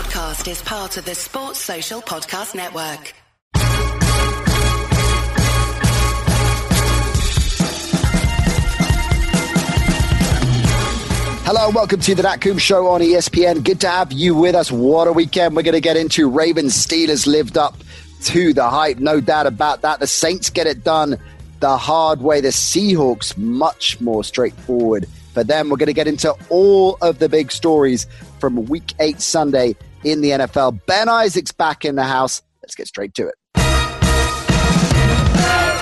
podcast is part of the Sports Social Podcast Network. Hello, and welcome to the Nat Coombs Show on ESPN. Good to have you with us. What a weekend we're going to get into. Ravens Steelers lived up to the hype, no doubt about that. The Saints get it done the hard way. The Seahawks, much more straightforward for them. We're going to get into all of the big stories from week eight Sunday in the NFL. Ben Isaacs back in the house. Let's get straight to it.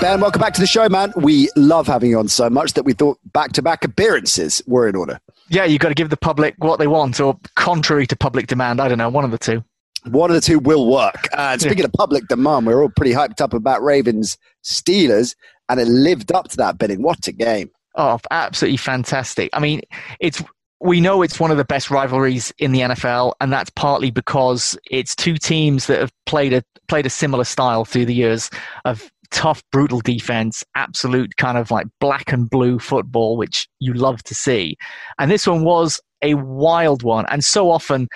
Ben, welcome back to the show, man. We love having you on so much that we thought back to back appearances were in order. Yeah, you've got to give the public what they want, or contrary to public demand. I don't know, one of the two. One of the two will work. Uh, speaking of public demand, we're all pretty hyped up about Ravens Steelers, and it lived up to that bidding. What a game! Oh, absolutely fantastic. I mean, it's we know it's one of the best rivalries in the NFL, and that's partly because it's two teams that have played a played a similar style through the years of tough, brutal defense, absolute kind of like black and blue football, which you love to see. And this one was a wild one, and so often,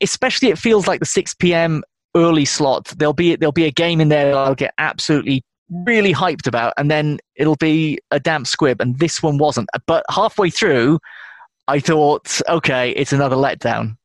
especially it feels like the 6 p.m. early slot. There'll be there'll be a game in there that I'll get absolutely really hyped about, and then it'll be a damp squib. And this one wasn't. But halfway through, I thought, okay, it's another letdown.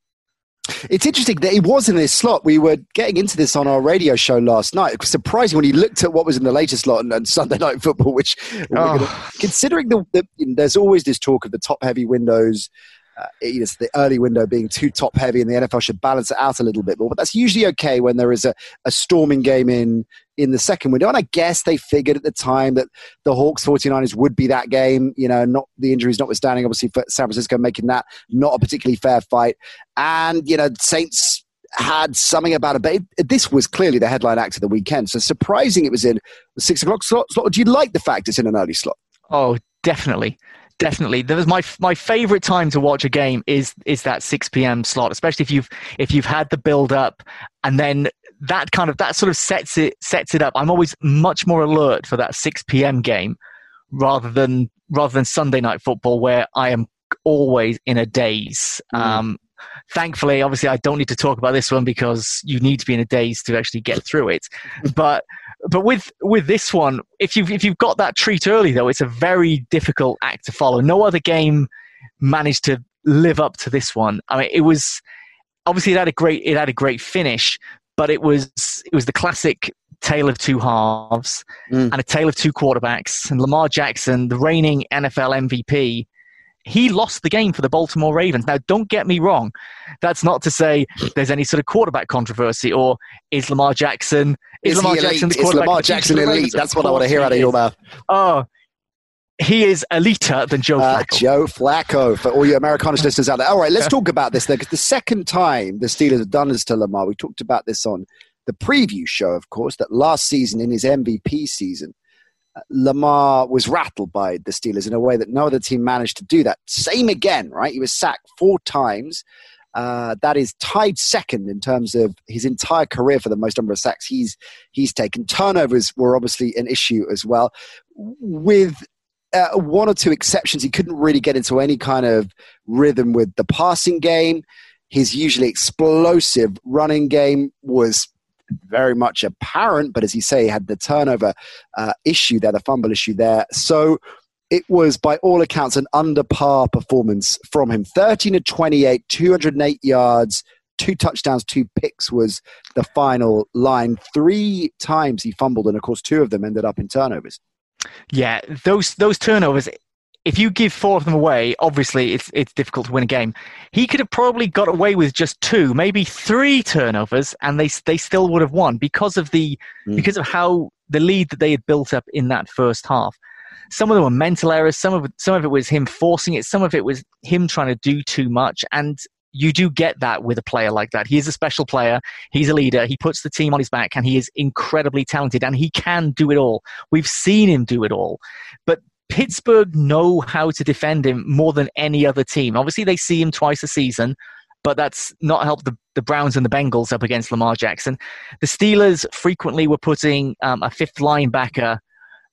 It's interesting that it was in this slot. We were getting into this on our radio show last night. It was surprising when you looked at what was in the latest slot and, and Sunday Night Football, which, Oh. gonna, considering the, the there's always this talk of the top heavy windows. Uh, you know, the early window being too top heavy, and the NFL should balance it out a little bit more. But that's usually okay when there is a, a storming game in in the second window. And I guess they figured at the time that the Hawks 49ers would be that game, you know, not the injuries notwithstanding, obviously, for San Francisco making that not a particularly fair fight. And, you know, Saints had something about it, but it, this was clearly the headline act of the weekend. So surprising it was in the six o'clock slot. slot. Do you like the fact it's in an early slot? Oh, definitely, definitely. That was my my favorite time to watch a game is is that six p.m. slot, especially if you've if you've had the build up and then that kind of that sort of sets it sets it up. I'm always much more alert for that six p.m. game rather than rather than Sunday night football where I am always in a daze. Mm. Um, thankfully, obviously, I don't need to talk about this one because you need to be in a daze to actually get through it. but but with with this one, if you've if you've got that treat early though, it's a very difficult act to follow. No other game managed to live up to this one. I mean, it was obviously it had a great it had a great finish, but it was it was the classic tale of two halves Mm. and a tale of two quarterbacks. And Lamar Jackson, the reigning NFL MVP, he lost the game for the Baltimore Ravens. Now, don't get me wrong. That's not to say there's any sort of quarterback controversy or is Lamar Jackson is, Lamar he Jackson the Is quarterback? Lamar the future Jackson elite? That's what I want to hear out of your mouth. Oh, he is eliter than Joe Uh, Flacco. Joe Flacco for all your Americanist listeners out there. All right, let's talk about this then, because the second time the Steelers have done this to Lamar, we talked about this on the preview show, of course, that last season in his MVP season, uh, Lamar was rattled by the Steelers in a way that no other team managed to do that. Same again, right? He was sacked four times. Uh, that is tied second in terms of his entire career for the most number of sacks he's he's taken. Turnovers were obviously an issue as well. With uh, one or two exceptions, he couldn't really get into any kind of rhythm with the passing game. His usually explosive running game was very much apparent, but as you say, he had the turnover uh, issue there, the fumble issue there. So it was, by all accounts, an under par performance from him. 13 to 28, 208 yards, two touchdowns, two picks was the final line. Three times he fumbled, and of course, two of them ended up in turnovers. Yeah, those those turnovers. If you give four of them away, obviously it's it's difficult to win a game. He could have probably got away with just two, maybe three turnovers, and they they still would have won because of the Mm. because of how the lead that they had built up in that first half. Some of them were mental errors. Some of some of it was him forcing it. Some of it was him trying to do too much. And you do get that with a player like that. He is a special player. He's a leader. He puts the team on his back, and he is incredibly talented. And he can do it all. We've seen him do it all. But Pittsburgh know how to defend him more than any other team. Obviously, they see him twice a season, but that's not helped the, the Browns and the Bengals up against Lamar Jackson. The Steelers frequently were putting um, a fifth linebacker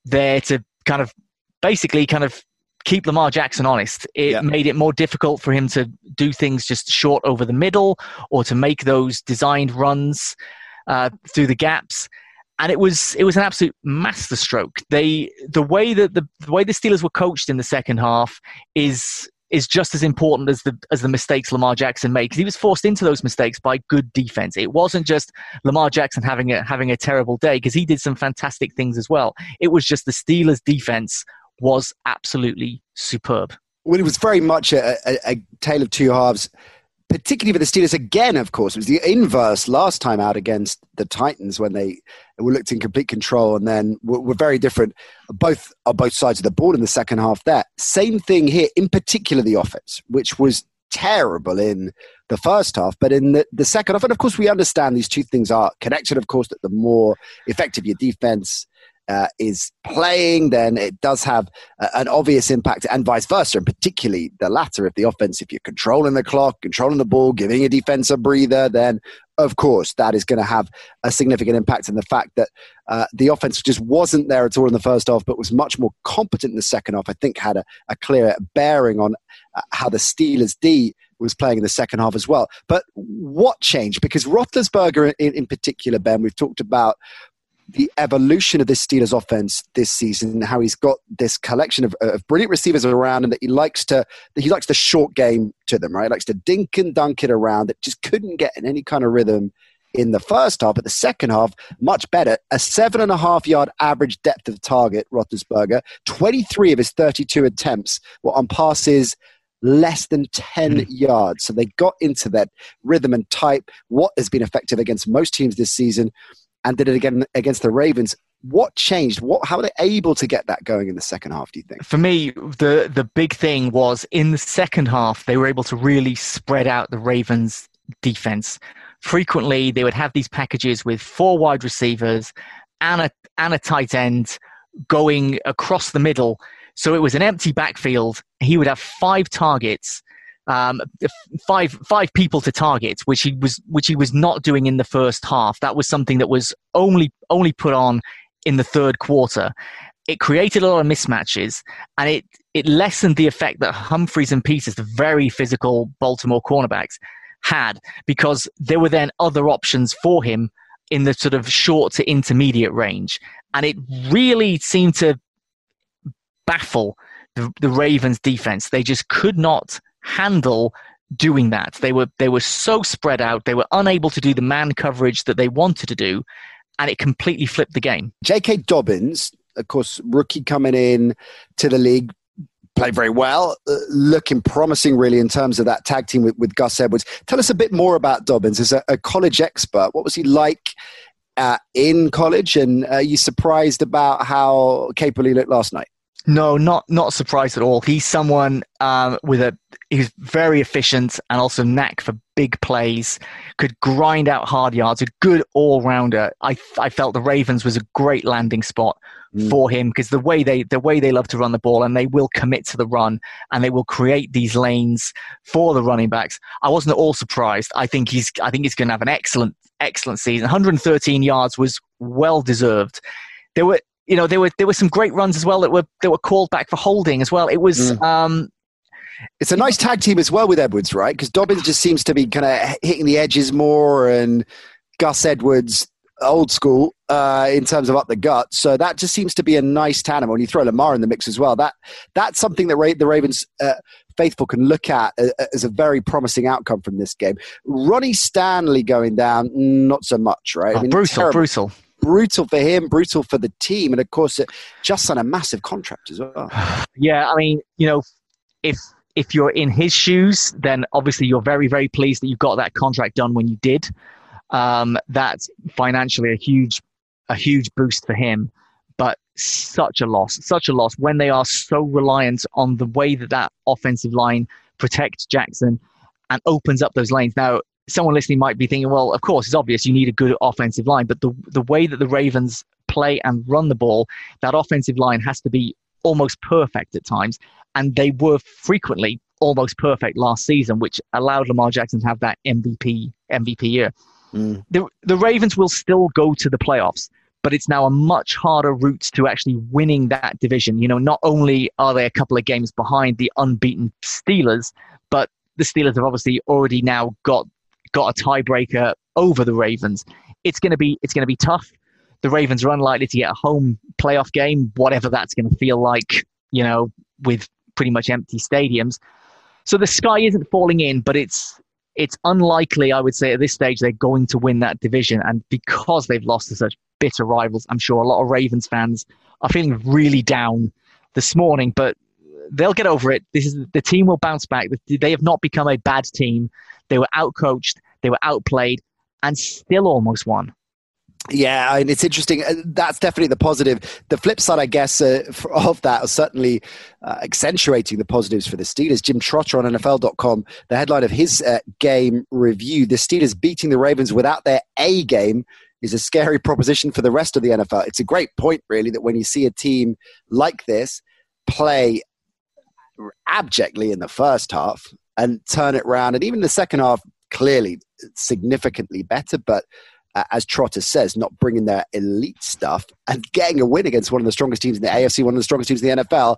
there to kind of basically kind of keep Lamar Jackson honest. It made it more difficult for him to do things just short over the middle or to make those designed runs uh, through the gaps. And it was it was an absolute masterstroke. They the way that the, the way the Steelers were coached in the second half is is just as important as the as the mistakes Lamar Jackson made because he was forced into those mistakes by good defense. It wasn't just Lamar Jackson having a having a terrible day because he did some fantastic things as well. It was just the Steelers defense was absolutely superb. Well, it was very much a, a, a tale of two halves, particularly for the Steelers. Again, of course, it was the inverse last time out against the Titans when they were looked in complete control and then were, were very different, both on both sides of the ball in the second half. There, same thing here. In particular, the offense, which was terrible in the first half, but in the, the second half, and of course, we understand these two things are connected. Of course, that the more effective your defense uh, is playing, then it does have uh, an obvious impact, and vice versa, and particularly the latter. If the offense, if you're controlling the clock, controlling the ball, giving a defense a breather, then of course that is going to have a significant impact. And the fact that uh, the offense just wasn't there at all in the first half, but was much more competent in the second half, I think had a, a clear bearing on uh, how the Steelers D was playing in the second half as well. But what changed? Because Roethlisberger, in, in particular, Ben, we've talked about the evolution of this Steelers offense this season, how he's got this collection of, of brilliant receivers around, and that he likes to he likes the short game to them, right? He likes to dink and dunk it around. That just couldn't get in any kind of rhythm in the first half. But the second half, much better. A seven and a half yard average depth of target, Roethlisberger. Twenty three of his thirty two attempts were on passes less than 10 Mm. yards. So they got into that rhythm and type, what has been effective against most teams this season, and did it again against the Ravens. What changed? What, how were they able to get that going in the second half, do you think? For me, the the big thing was in the second half they were able to really spread out the Ravens defense. Frequently they would have these packages with four wide receivers and a and a tight end going across the middle. So it was an empty backfield. He would have five targets, um, five five people to target, which he was which he was not doing in the first half. That was something that was only only put on in the third quarter. It created a lot of mismatches, and it it lessened the effect that Humphreys and Peters, the very physical Baltimore cornerbacks, had because there were then other options for him in the sort of short to intermediate range, and it really seemed to baffle the, the Ravens defense. They just could not handle doing that. They were they were so spread out. They were unable to do the man coverage that they wanted to do, and it completely flipped the game. J.K. Dobbins, of course, rookie coming in to the league, played very well, uh, looking promising really in terms of that tag team with, with Gus Edwards. Tell us a bit more about Dobbins as a, a college expert. What was he like uh, in college, and are you surprised about how capable he looked last night? No, not not surprised at all. He's someone um, with a he's very efficient and also knack for big plays. Could grind out hard yards. A good all rounder. I I felt the Ravens was a great landing spot Mm. for him because the way they the way they love to run the ball and they will commit to the run and they will create these lanes for the running backs. I wasn't at all surprised. I think he's I think he's going to have an excellent excellent season. 113 yards was well deserved. There were you know there were there were some great runs as well that were that were called back for holding as well. It was Mm. um, It's a nice tag team as well with Edwards, right? Because Dobbins just seems to be kind of hitting the edges more, and Gus Edwards, old school uh, in terms of up the gut. So that just seems to be a nice tandem. When you throw Lamar in the mix as well, that that's something that Ra- the Ravens uh, faithful can look at uh, as a very promising outcome from this game. Ronnie Stanley going down, not so much, right? oh, brutal, terrible- brutal. Brutal for him, brutal for the team, and of course, it just on a massive contract as well. Yeah, I mean, you know, if if you're in his shoes, then obviously you're very very pleased that you got that contract done when you did. Um, that's financially a huge a huge boost for him, but such a loss, such a loss when they are so reliant on the way that that offensive line protects Jackson and opens up those lanes. Now, someone listening might be thinking, well, of course, it's obvious you need a good offensive line, but the the way that the Ravens play and run the ball, that offensive line has to be almost perfect at times, and they were frequently almost perfect last season, which allowed Lamar Jackson to have that MVP MVP year. Mm. The the Ravens will still go to the playoffs, but it's now a much harder route to actually winning that division. You know, not only are they a couple of games behind the unbeaten Steelers, but the Steelers have obviously already now got got a tiebreaker over the Ravens. It's going to be it's going to be tough. The Ravens are unlikely to get a home playoff game, whatever that's going to feel like. You know, with pretty much empty stadiums. So the sky isn't falling in, but it's it's unlikely, I would say, at this stage they're going to win that division. And because they've lost to such bitter rivals, I'm sure a lot of Ravens fans are feeling really down this morning. But they'll get over it. This is the team will bounce back. They have not become a bad team. They were outcoached, they were outplayed, and still almost won. Yeah, and it's interesting. Uh, that's definitely the positive. The flip side, I guess, uh, of that is certainly uh, accentuating the positives for the Steelers. Jim Trotter on NFL.com, the headline of his uh, game review: "The Steelers beating the Ravens without their A game is a scary proposition for the rest of the NFL." It's a great point, really, that when you see a team like this play abjectly in the first half and turn it around, and even the second half, clearly significantly better, but uh, as Trotter says, not bringing their elite stuff and getting a win against one of the strongest teams in the AFC, one of the strongest teams in the NFL,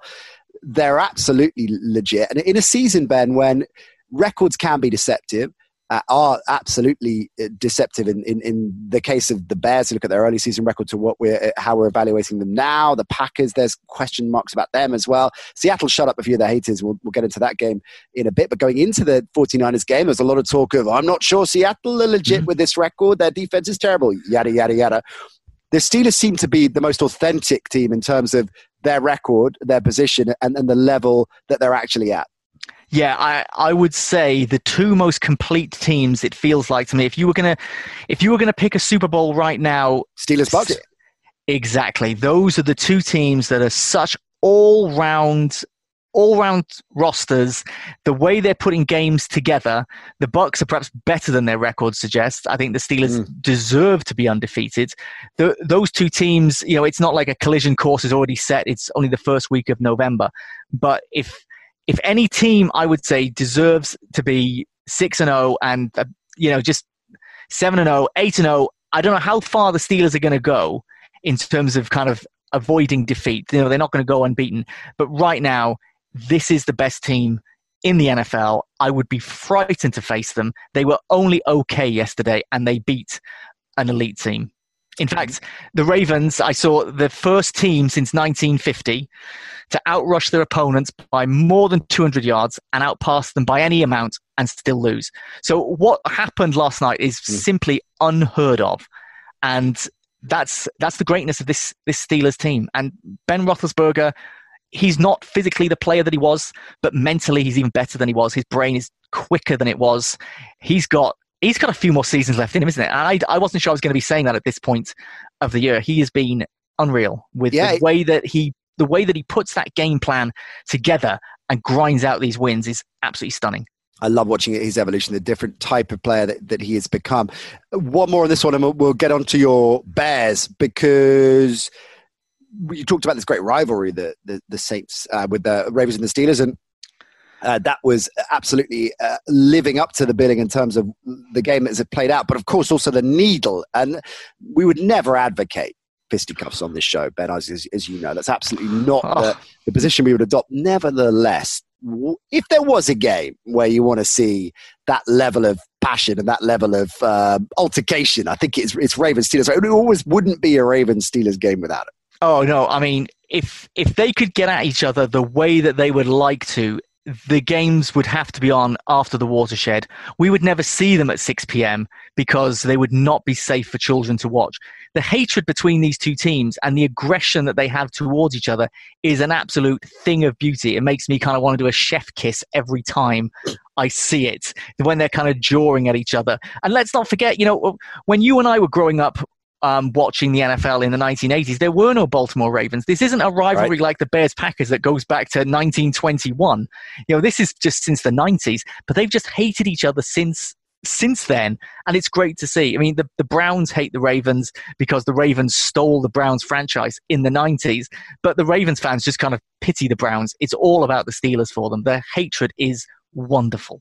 they're absolutely legit. And in a season, Ben, when records can be deceptive, uh, are absolutely uh, deceptive in, in, in the case of the Bears. You look at their early season record to what we're uh, how we're evaluating them now. The Packers, there's question marks about them as well. Seattle shut up a few of their haters. We'll, we'll get into that game in a bit. But going into the 49ers game, there's a lot of talk of I'm not sure Seattle are legit mm-hmm. with this record. Their defense is terrible. Yada yada yada. The Steelers seem to be the most authentic team in terms of their record, their position, and, and the level that they're actually at. Yeah, I, I would say the two most complete teams. It feels like to me. If you were gonna, if you were gonna pick a Super Bowl right now, Steelers Bucks. Exactly. Those are the two teams that are such all round, all round rosters. The way they're putting games together, the Bucks are perhaps better than their record suggests. I think the Steelers mm. deserve to be undefeated. The, those two teams, you know, it's not like a collision course is already set. It's only the first week of November. But if if any team I would say deserves to be six and zero oh and uh, you know just seven and 0, 8 and zero, I don't know how far the Steelers are going to go in terms of kind of avoiding defeat. You know they're not going to go unbeaten, but right now this is the best team in the NFL. I would be frightened to face them. They were only okay yesterday, and they beat an elite team. In fact, the Ravens, I saw the first team since 1950 to outrush their opponents by more than 200 yards and outpass them by any amount and still lose. So, what happened last night is mm. simply unheard of. And that's, that's the greatness of this, this Steelers team. And Ben Roethlisberger, he's not physically the player that he was, but mentally he's even better than he was. His brain is quicker than it was. He's got he's got a few more seasons left in him, isn't it? And I, I wasn't sure I was going to be saying that at this point of the year. He has been unreal with yeah, the way that he the way that he puts that game plan together and grinds out these wins is absolutely stunning. I love watching his evolution, the different type of player that, that he has become. One more on this one, and we'll get on to your Bears because you talked about this great rivalry, the the, the Saints uh, with the Ravens and the Steelers, and uh, that was absolutely uh, living up to the billing in terms of the game as it played out, but of course also the needle. And we would never advocate fisticuffs on this show, Ben, as, as you know. That's absolutely not oh. the, the position we would adopt. Nevertheless, if there was a game where you want to see that level of passion and that level of uh, altercation, I think it's, it's Ravens Steelers. It always wouldn't be a Ravens Steelers game without it. Oh no! I mean, if if they could get at each other the way that they would like to, the games would have to be on after the watershed. We would never see them at 6 p.m. because they would not be safe for children to watch. The hatred between these two teams and the aggression that they have towards each other is an absolute thing of beauty. It makes me kind of want to do a chef kiss every time I see it when they're kind of jawing at each other. And let's not forget, you know, when you and I were growing up, um, watching the NFL in the 1980s, there were no Baltimore Ravens. This isn't a rivalry right. like the Bears Packers that goes back to 1921. You know, this is just since the 90s, but they've just hated each other since since then, and it's great to see. I mean, the, the Browns hate the Ravens because the Ravens stole the Browns franchise in the 90s, but the Ravens fans just kind of pity the Browns. It's all about the Steelers for them. Their hatred is wonderful.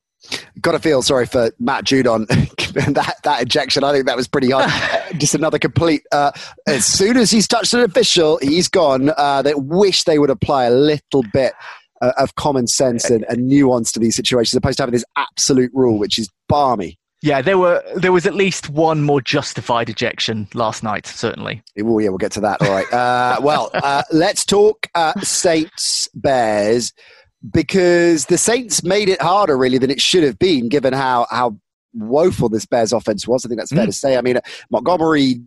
Got to feel sorry for Matt Judon. that that ejection, I think that was pretty hard. Just another complete. Uh, as soon as he's touched an official, he's gone. Uh, they wish they would apply a little bit uh, of common sense and, and nuance to these situations, as opposed to having this absolute rule, which is balmy. Yeah, there were there was at least one more justified ejection last night. Certainly. Yeah, we'll get to that. All right. Uh, well, uh, let's talk uh, Saints Bears because the Saints made it harder really than it should have been, given how how woeful this Bears offense was. I think that's fair mm. to say. I mean, Montgomery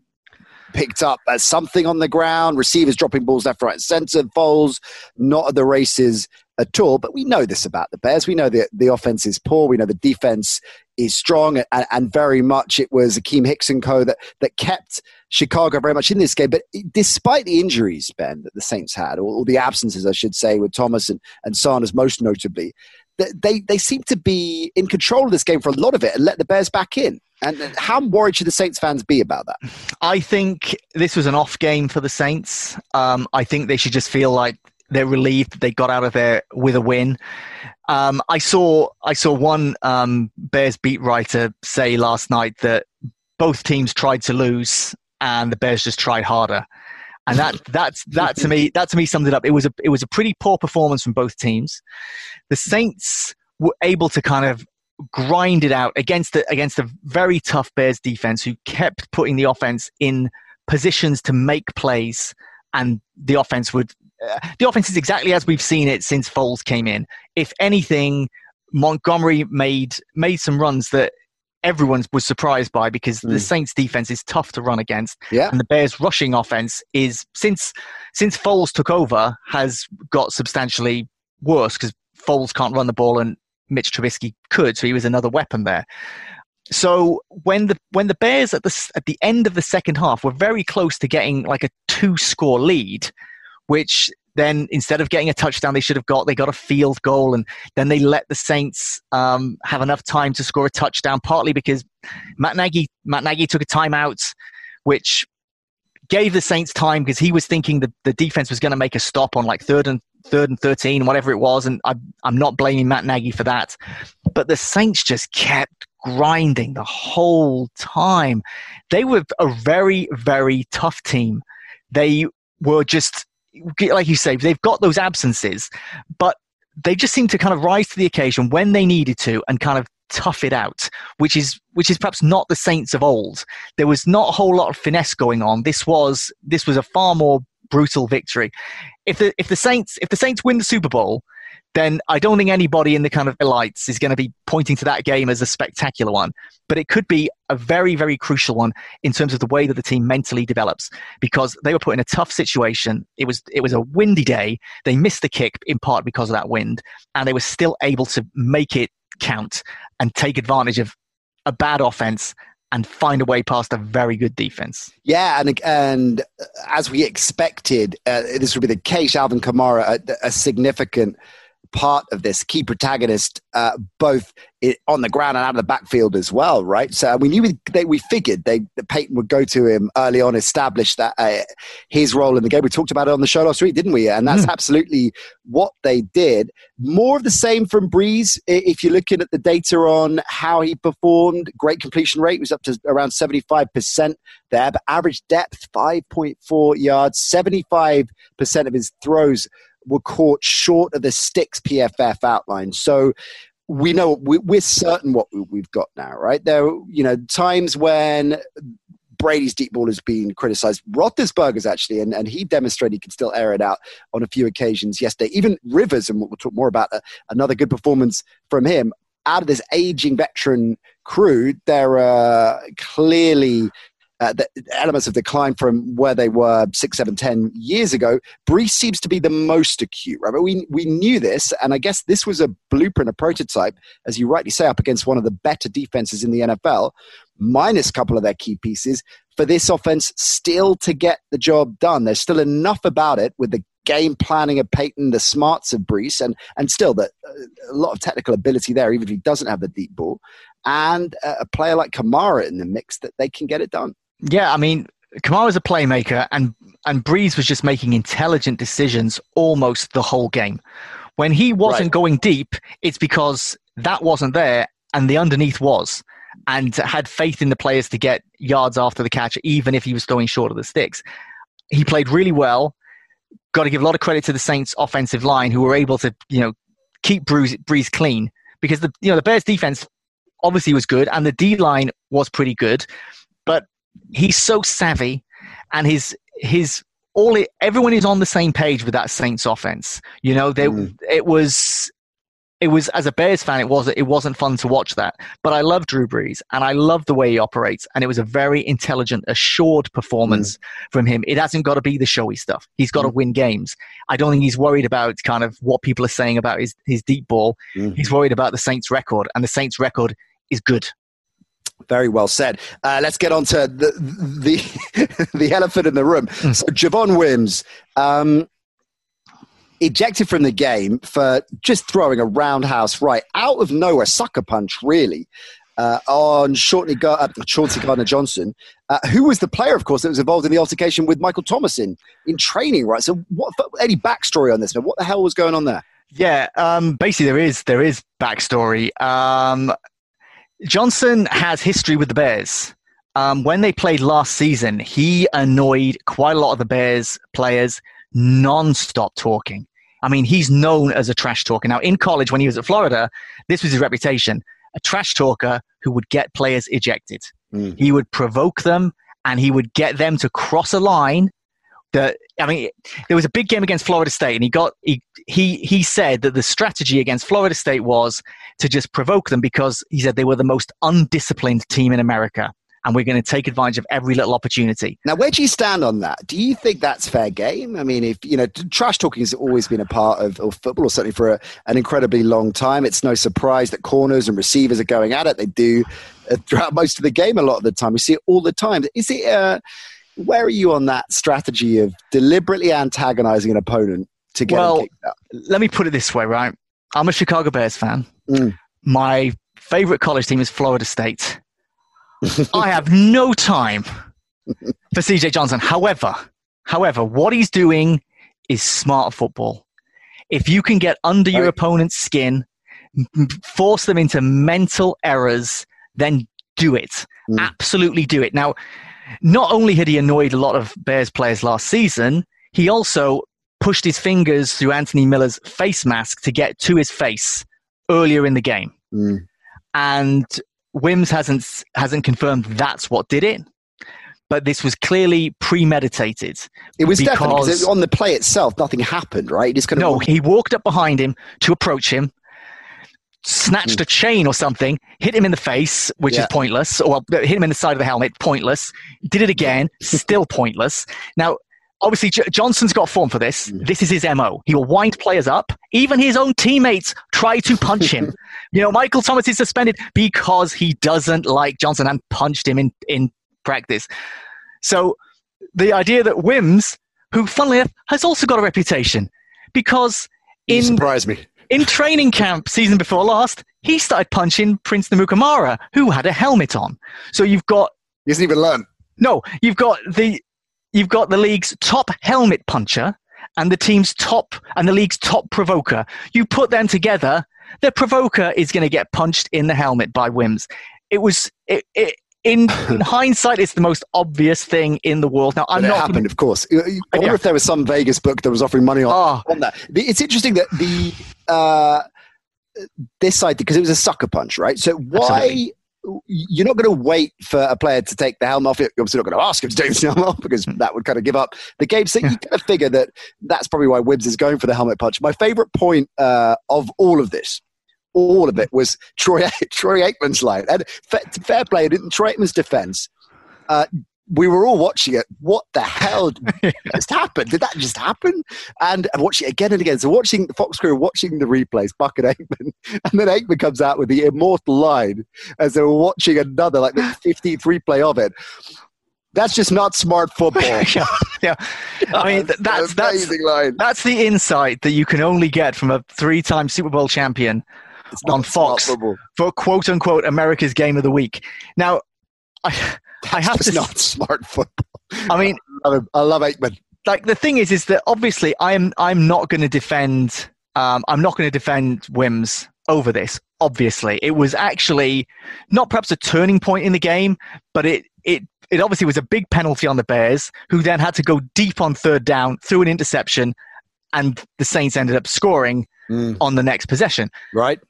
picked up something on the ground, receivers dropping balls left, right, and centre. Foles not at the races at all. But we know this about the Bears. We know that the offense is poor. We know the defense is strong, and, and very much it was Akiem Hicks and co that, that kept Chicago very much in this game. But despite the injuries, Ben, that the Saints had, or, or the absences, I should say, with Thomas and, and Sanders most notably, they, they seem to be in control of this game for a lot of it and let the Bears back in. And how worried should the Saints fans be about that? I think this was an off game for the Saints. Um, I think they should just feel like they're relieved that they got out of there with a win. Um, I saw I saw one um, Bears beat writer say last night that both teams tried to lose and the Bears just tried harder. And that that's that to me that to me summed it up. It was a it was a pretty poor performance from both teams. The Saints were able to kind of grind it out against the, against a very tough Bears defense who kept putting the offense in positions to make plays and the offense would uh, the offense is exactly as we've seen it since Foles came in. If anything, Montgomery made made some runs that everyone was surprised by because mm. the hmm. Saints defense is tough to run against. Yeah. And the Bears rushing offense is since since Foles took over has got substantially worse because Foles can't run the ball and Mitch Trubisky could, so he was another weapon there. So when the when the Bears at the at the end of the second half were very close to getting like a two score lead, which then instead of getting a touchdown they should have got, they got a field goal, and then they let the Saints um, have enough time to score a touchdown. Partly because Matt Nagy Matt Nagy took a timeout, which gave the Saints time because he was thinking that the defense was going to make a stop on like third and third and thirteen, whatever it was, and I, I'm not blaming Matt Nagy for that. But the Saints just kept grinding the whole time. They were a very very tough team. They were just like you say, they've got those absences, but they just seem to kind of rise to the occasion when they needed to and kind of tough it out, which is which is perhaps not the Saints of old. There was not a whole lot of finesse going on. This was this was a far more brutal victory. If the if the Saints if the Saints win the Super Bowl, then I don't think anybody in the kind of elites is going to be pointing to that game as a spectacular one. But it could be a very, very crucial one in terms of the way that the team mentally develops because they were put in a tough situation. It was it was a windy day. They missed the kick in part because of that wind, and they were still able to make it count and take advantage of a bad offense and find a way past a very good defense. Yeah, and and as we expected, uh, this would be the case. Alvin Kamara, a, a significant part of this key protagonist, uh, both on the ground and out of the backfield as well, right? So we knew we, they, we figured they, that Payton would go to him early on, establish that uh, his role in the game. We talked about it on the show last week, didn't we? And that's mm. absolutely what they did. More of the same from Brees. If you're looking at the data on how he performed, great completion rate was up to around 75% there, but average depth 5.4 yards, 75% of his throws were caught short of the sticks PFF outline. So we know we, are certain what we've got now, right? There, you know, times when Brady's deep ball has been criticized. Roethlisberger's actually, and, and he demonstrated he can still air it out on a few occasions yesterday. Even Rivers, and we'll talk more about uh, another good performance from him. Out of this aging veteran crew, there are clearly uh, the elements of decline from where they were six, seven, ten years ago. Brees seems to be the most acute, right? But we we knew this, and I guess this was a blueprint, a prototype, as you rightly say, up against one of the better defenses in the NFL, minus a couple of their key pieces for this offense still to get the job done. There's still enough about it with the game planning of Payton, the smarts of Brees, and and still that uh, a lot of technical ability there, even if he doesn't have the deep ball, and a player like Kamara in the mix that they can get it done. Yeah, I mean, Kamara's a playmaker, and and Brees was just making intelligent decisions almost the whole game. When he wasn't right. going deep, it's because that wasn't there, and the underneath was, and had faith in the players to get yards after the catch, even if he was throwing short of the sticks. He played really well. Got to give a lot of credit to the Saints' offensive line, who were able to, you know, keep Brees, Brees clean because the you know the Bears defense obviously was good and the D line was pretty good, but he's so savvy and his his all it, everyone is on the same page with that Saints offense. You know, they, mm. it was it was as a Bears fan, it was it wasn't fun to watch that. But I love Drew Brees and I love the way he operates, and it was a very intelligent, assured performance mm. from him. It hasn't got to be the showy stuff. He's got mm. to win games. I don't think he's worried about kind of what people are saying about his his deep ball. Mm. He's worried about the Saints' record, and the Saints' record is good. Very well said. Uh, let's get on to the the, the elephant in the room. Mm. So Javon Wims, um, ejected from the game for just throwing a roundhouse right out of nowhere, sucker punch, really, uh, on Shorty, uh, Chauncey Gardner Johnson, uh, who was the player, of course, that was involved in the altercation with Michael Thomas in, in training, right? So, what, any backstory on this, man? What the hell was going on there? Yeah, um, basically, there is there is backstory. Um, Johnson has history with the Bears. Um, when they played last season, he annoyed quite a lot of the Bears players non-stop talking. I mean, he's known as a trash talker. Now, in college, when he was at Florida, this was his reputation a trash talker who would get players ejected. Mm. He would provoke them and he would get them to cross a line that I mean, there was a big game against Florida State, and he got he he he said that the strategy against Florida State was to just provoke them because he said they were the most undisciplined team in America and we're going to take advantage of every little opportunity. Now, where do you stand on that? Do you think that's fair game? I mean, if you know, trash talking has always been a part of, of football, or certainly for a, an incredibly long time. It's no surprise that corners and receivers are going at it. They do uh, throughout most of the game. A lot of the time, we see it all the time. Is it? Uh, where are you on that strategy of deliberately antagonizing an opponent to get well, Let me put it this way, right? I'm a Chicago Bears fan. Mm. My favorite college team is Florida State. I have no time for CJ Johnson. However, however, what he's doing is smart football. If you can get under your opponent's skin, force them into mental errors, then do it. Mm. Absolutely do it. Now, not only had he annoyed a lot of Bears players last season, he also pushed his fingers through Anthony Miller's face mask to get to his face earlier in the game. Mm. And Wims hasn't hasn't confirmed that's what did it, but this was clearly premeditated. It was definitely because on the play itself, nothing happened, right? He just kind of no, he walked up behind him to approach him, snatched mm. a chain or something, hit him in the face, which yeah. is pointless, or hit him in the side of the helmet, pointless. Did it again, still pointless. Now obviously J- Johnson's got form for this. Mm. This is his MO. He will wind players up. Even his own teammates try to punch him. you know, Michael Thomas is suspended because he doesn't like Johnson and punched him in, in practice. So the idea that Wims, who funnily enough has also got a reputation, because in surprise me. In training camp season before last, he started punching Prince Amukamara, who had a helmet on. So you've got he hasn't even learned. No, you've got the you've got the league's top helmet puncher and the team's top and the league's top provoker. You put them together, the provoker is going to get punched in the helmet by Wims. It was it, it, in, in, hindsight, it's the most obvious thing in the world. Now, I'm but it not happened, gonna, of course. I wonder yeah. if there was some Vegas book that was offering money on, oh. on that. It's interesting that the uh, this side because it was a sucker punch, right? So why Absolutely you're not going to wait for a player to take the helmet off. You're obviously not going to ask him to take the helmet off because hmm. that would kind of give up the game. So you kind of figure that that's probably why Wims is going for the helmet punch. My favorite point uh, of all of this, all of it, was Troy Troy Aikman's line. And fair play, in Troy Aikman's defense, uh, we were all watching it. What the hell just happened? Did that just happen? And I'm watching it again and again. So watching the Fox crew, watching the replays, Buck and Aikman, and then Aikman comes out with the immortal line as they were watching another, like the 15th replay of it. That's just not smart football. yeah, yeah. I mean, that's that's line. that's the insight that you can only get from a three-time Super Bowl champion on Fox for quote unquote America's Game of the Week. Now, I I have to not smart football. I mean, I love, I love Aikman. Like the thing is, is that obviously I'm I'm not going to defend. Um, I'm not going to defend Wims over this. obviously. It was actually not perhaps a turning point in the game, but it, it, it obviously was a big penalty on the Bears, who then had to go deep on third down through an interception, and the Saints ended up scoring mm. on the next possession. Right.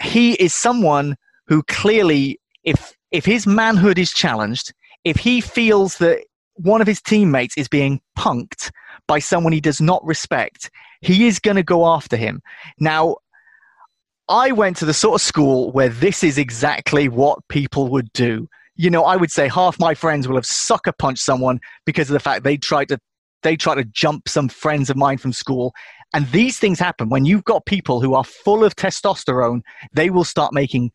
He is someone who clearly, if if his manhood is challenged, if he feels that one of his teammates is being punked by someone he does not respect, he is going to go after him. Now, I went to the sort of school where this is exactly what people would do. You know, I would say half my friends will have sucker punched someone because of the fact they tried to they tried to jump some friends of mine from school. And these things happen when you've got people who are full of testosterone, they will start making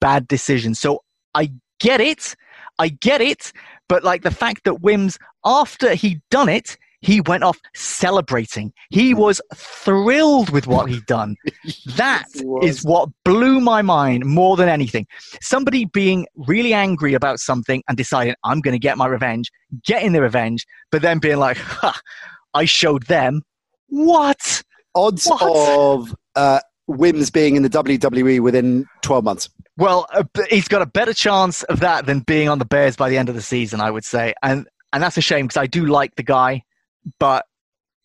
bad decisions. So I get it. I get it. But like the fact that Wims, after he'd done it, he went off celebrating. He hmm. was thrilled with what he'd done. That is what blew my mind more than anything. Somebody being really angry about something and deciding, I'm going to get my revenge, getting the revenge, but then being like, ha, I showed them. What? Odds what? of uh, Wims being in the WWE within 12 months. Well, uh, he's got a better chance of that than being on the Bears by the end of the season, I would say. And and that's a shame because I do like the guy but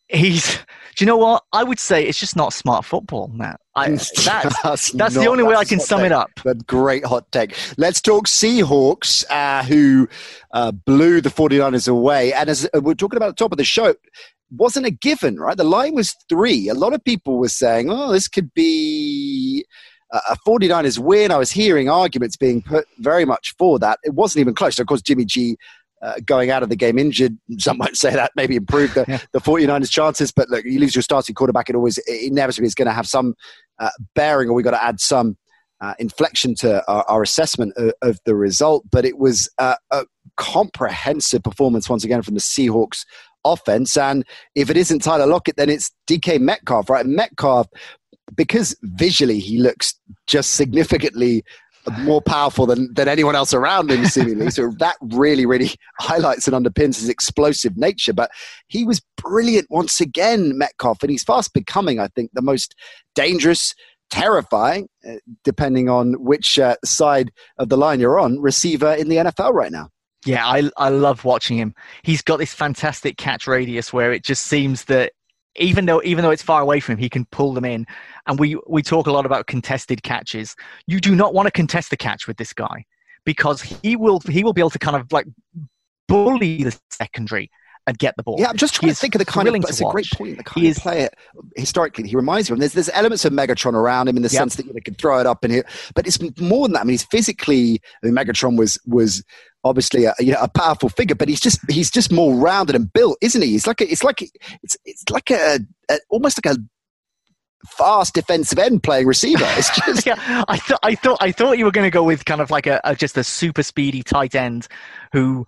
he's. Do you know what? I would say it's just not smart football, Matt. I, that's that's, that's the only way I can sum take. it up. A great hot take. Let's talk Seahawks, uh, who uh, blew the 49ers away. And as uh, we're talking about the top of the show, wasn't a given, right? The line was three. A lot of people were saying, oh, this could be a 49ers win. I was hearing arguments being put very much for that. It wasn't even close. So of course, Jimmy G uh, going out of the game injured. Some might say that maybe improved the, yeah. the 49ers' chances, but look, you lose your starting quarterback, it always it inevitably is going to have some uh, bearing, or we've got to add some uh, inflection to our, our assessment of, of, the result. But it was a comprehensive performance once again from the Seahawks offense. And if it isn't Tyler Lockett, then it's DK Metcalf, right? Metcalf, because visually he looks just significantly more powerful than, than anyone else around him, seemingly. so that really, really highlights and underpins his explosive nature. But he was brilliant once again, Metcalf, and he's fast becoming, I think, the most dangerous, terrifying, uh, depending on which uh, side of the line you're on, receiver in the NFL right now. Yeah, I, I love watching him. He's got this fantastic catch radius where it just seems that even though even though it's far away from him, he can pull them in. And we we talk a lot about contested catches. You do not want to contest the catch with this guy because he will he will be able to kind of like bully the secondary and get the ball. Yeah, I'm just trying to think of the kind of. It's a great point. The kind he of player historically he reminds me of. There's there's elements of Megatron around him in the yep. sense that you know, can throw it up and here, but it's more than that. I mean, he's physically. I mean, Megatron was was obviously a, you know, a powerful figure, but he's just he's just more rounded and built, isn't he? He's like a, it's like it's it's like a, a almost like a fast defensive end playing receiver. It's just yeah, I thought I thought I thought you were going to go with kind of like a, a, just a super speedy tight end who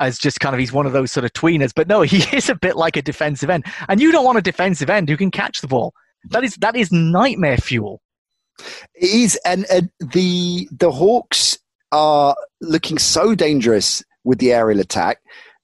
as just kind of he's one of those sort of tweeners. But no, he is a bit like a defensive end, and you don't want a defensive end who can catch the ball. That is that is nightmare fuel. It is, and uh, the the Hawks are looking so dangerous with the aerial attack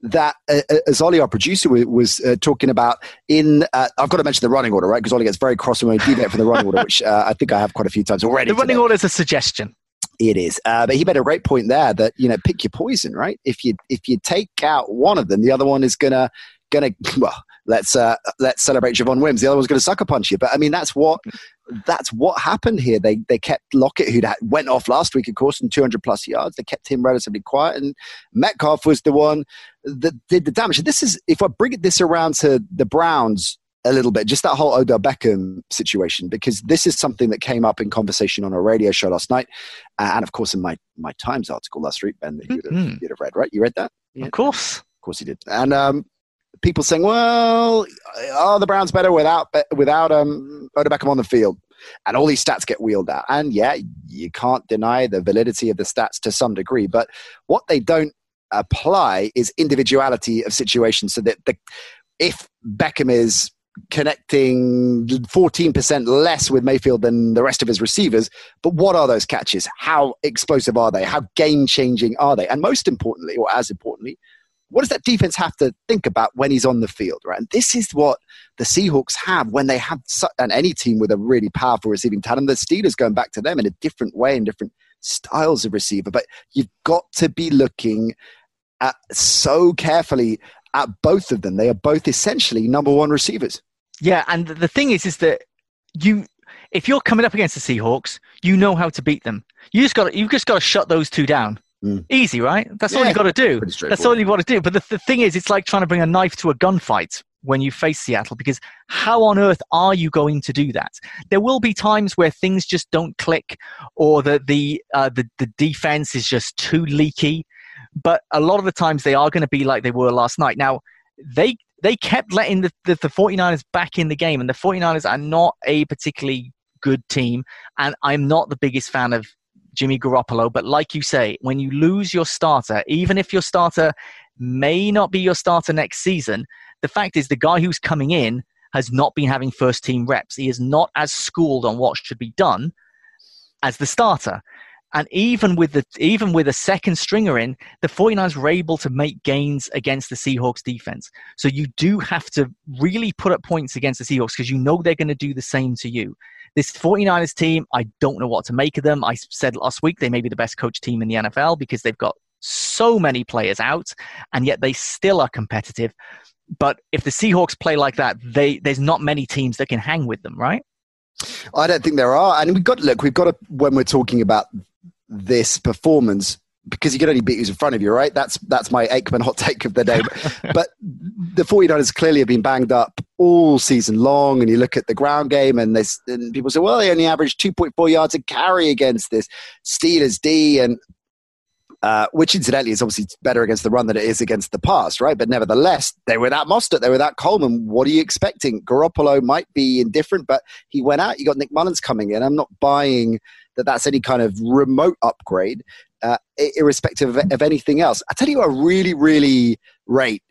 that uh, uh as Ollie, our producer, was uh, talking about in, uh, I've got to mention the running order, right? Because Ollie gets very cross when we deviate from the running order, which uh, I think I have quite a few times already. The running order is a suggestion. It is, uh, but he made a great point there that you know pick your poison, right? If you if you take out one of them, the other one is gonna gonna well let's uh, let's celebrate Javon Wims. The other one's going to sucker punch you. But I mean, that's what that's what happened here. They they kept Lockett, who went off last week, of course, in 200 plus yards. They kept him relatively quiet, and Metcalf was the one that did the damage. And this is if I bring this around to the Browns a little bit, just that whole Odell Beckham situation, because this is something that came up in conversation on a radio show last night, uh, and of course in my my Times article last week, Ben, that you'd have, mm-hmm. you'd have read, right? You read that? Of course. Of course he did. And um, people saying, "Well, are the Browns better without without um, Odell Beckham on the field?" And all these stats get wheeled out. And yeah, you can't deny the validity of the stats to some degree. But what they don't apply is individuality of situations. So that the, if Beckham is connecting 14% less with Mayfield than the rest of his receivers. But what are those catches? How explosive are they? How game changing are they? And most importantly, or as importantly, what does that defense have to think about when he's on the field, right? And this is what the Seahawks have when they have, and any team with a really powerful receiving talent, the Steelers going back to them in a different way and different styles of receiver. But you've got to be looking at so carefully at both of them. They are both essentially number one receivers. Yeah, and the thing is, is that you, if you're coming up against the Seahawks, you know how to beat them. You just got, you've just got to shut those two down. Mm. Easy, right? That's yeah, all you got to do. That's all you got to do. But the, the thing is, it's like trying to bring a knife to a gunfight when you face Seattle because how on earth are you going to do that? There will be times where things just don't click or the the uh, the, the defense is just too leaky, but a lot of the times they are going to be like they were last night. Now, they they kept letting the, the, the 49ers back in the game and the 49ers are not a particularly good team and I'm not the biggest fan of Jimmy Garoppolo. But like you say, when you lose your starter, even if your starter may not be your starter next season, the fact is the guy who's coming in has not been having first team reps. He is not as schooled on what should be done as the starter. And even with the even with a second stringer in, the 49ers were able to make gains against the Seahawks defense. So you do have to really put up points against the Seahawks because you know they're going to do the same to you. This 49ers team, I don't know what to make of them. I said last week they may be the best coach team in the NFL because they've got so many players out, and yet they still are competitive. But if the Seahawks play like that, they, there's not many teams that can hang with them, right? I don't think there are. And we've got look, we've got to, when we're talking about this performance, because you can only beat who's in front of you, right? That's that's my Aikman hot take of the day. but the 49ers clearly have been banged up all season long. And you look at the ground game, and, this and people say, well, they only averaged 2.4 yards a carry against this Steelers D. And uh, which incidentally is obviously better against the run than it is against the pass, right? But nevertheless, they were that Mostert, they were that Coleman. What are you expecting? Garoppolo might be indifferent, but he went out. You got Nick Mullens coming in. I'm not buying that that's any kind of remote upgrade, uh, irrespective of, of, anything else. I tell you, I really, really rate